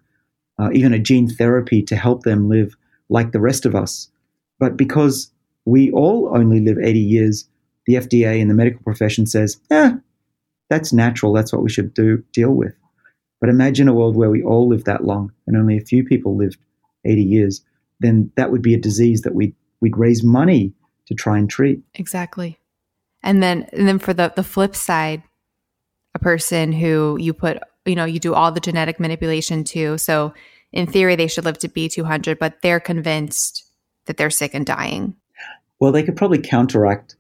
uh, even a gene therapy to help them live like the rest of us. But because we all only live 80 years, the FDA and the medical profession says, yeah, that's natural. That's what we should do deal with. But imagine a world where we all live that long and only a few people lived 80 years. Then that would be a disease that we'd, we'd raise money to try and treat. Exactly. And then, and then for the, the flip side, a person who you put, you know, you do all the genetic manipulation to. So in theory, they should live to be 200, but they're convinced that they're sick and dying. Well, they could probably counteract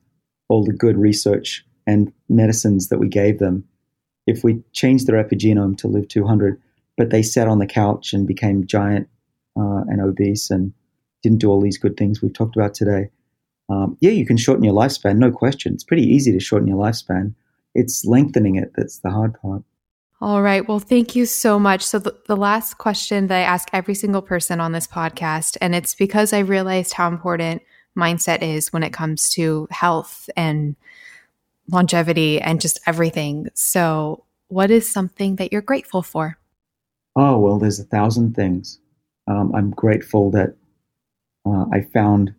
all the good research and medicines that we gave them if we changed their epigenome to live 200, but they sat on the couch and became giant uh, and obese and didn't do all these good things we've talked about today. Um, yeah, you can shorten your lifespan, no question. It's pretty easy to shorten your lifespan. It's lengthening it that's the hard part. All right. Well, thank you so much. So, the, the last question that I ask every single person on this podcast, and it's because I realized how important mindset is when it comes to health and longevity and just everything. So, what is something that you're grateful for? Oh, well, there's a thousand things. Um, I'm grateful that uh, I found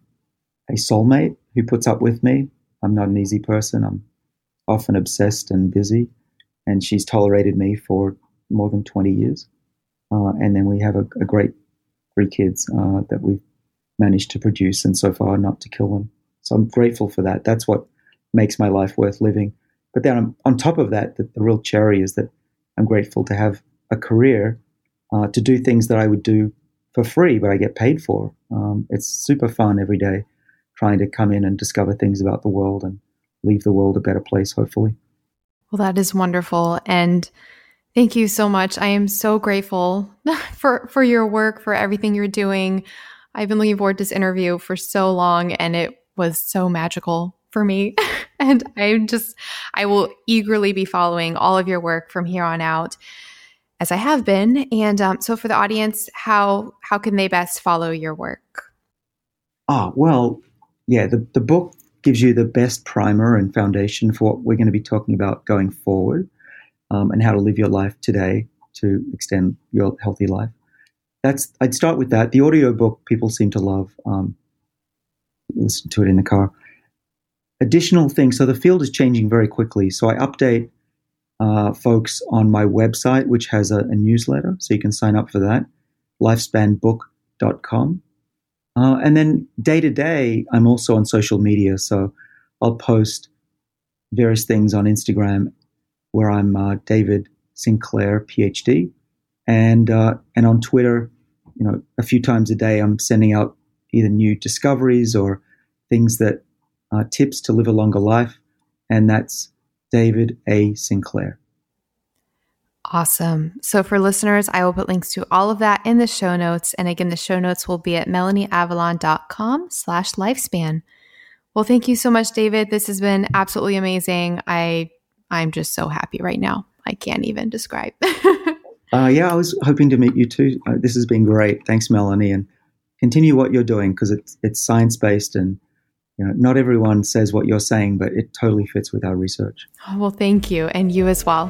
a soulmate who puts up with me. I'm not an easy person. I'm often obsessed and busy, and she's tolerated me for more than 20 years. Uh, and then we have a, a great three kids uh, that we've managed to produce, and so far not to kill them. So I'm grateful for that. That's what makes my life worth living. But then on, on top of that, the, the, real cherry is that I'm grateful to have a career uh, to do things that I would do for free, but I get paid for. Um, it's super fun every day trying to come in and discover things about the world and leave the world a better place, hopefully. Well, that is wonderful. And thank you so much. I am so grateful [LAUGHS] for, for your work, for everything you're doing. I've been looking forward to this interview for so long, and it was so magical for me. [LAUGHS] and I'm just, I will eagerly be following all of your work from here on out as I have been. And um, so for the audience, how, how can they best follow your work? Ah, well, yeah, the, the book gives you the best primer and foundation for what we're going to be talking about going forward um, and how to live your life today to extend your healthy life. That's I'd start with that. The audio book people seem to love. Um, listen to it in the car. Additional things. So the field is changing very quickly. So I update uh, folks on my website, which has a, a, newsletter. So you can sign up for that. Lifespanbook.com. Uh, and then day to day, I'm also on social media. So I'll post various things on Instagram where I'm uh, David Sinclair, PhD. And, uh, and on Twitter, you know, a few times a day, I'm sending out either new discoveries or things that uh, tips to live a longer life. And that's David A. Sinclair. Awesome. So for listeners, I will put links to all of that in the show notes. And again, the show notes will be at melanieavalon.com slash lifespan. Well, thank you so much, David. This has been absolutely amazing. I I'm just so happy right now. I can't even describe. [LAUGHS] uh, yeah, I was hoping to meet you too. Uh, this has been great. Thanks, Melanie, and continue what you're doing because it's it's science based and you know not everyone says what you're saying, but it totally fits with our research. Oh, well, thank you, and you as well.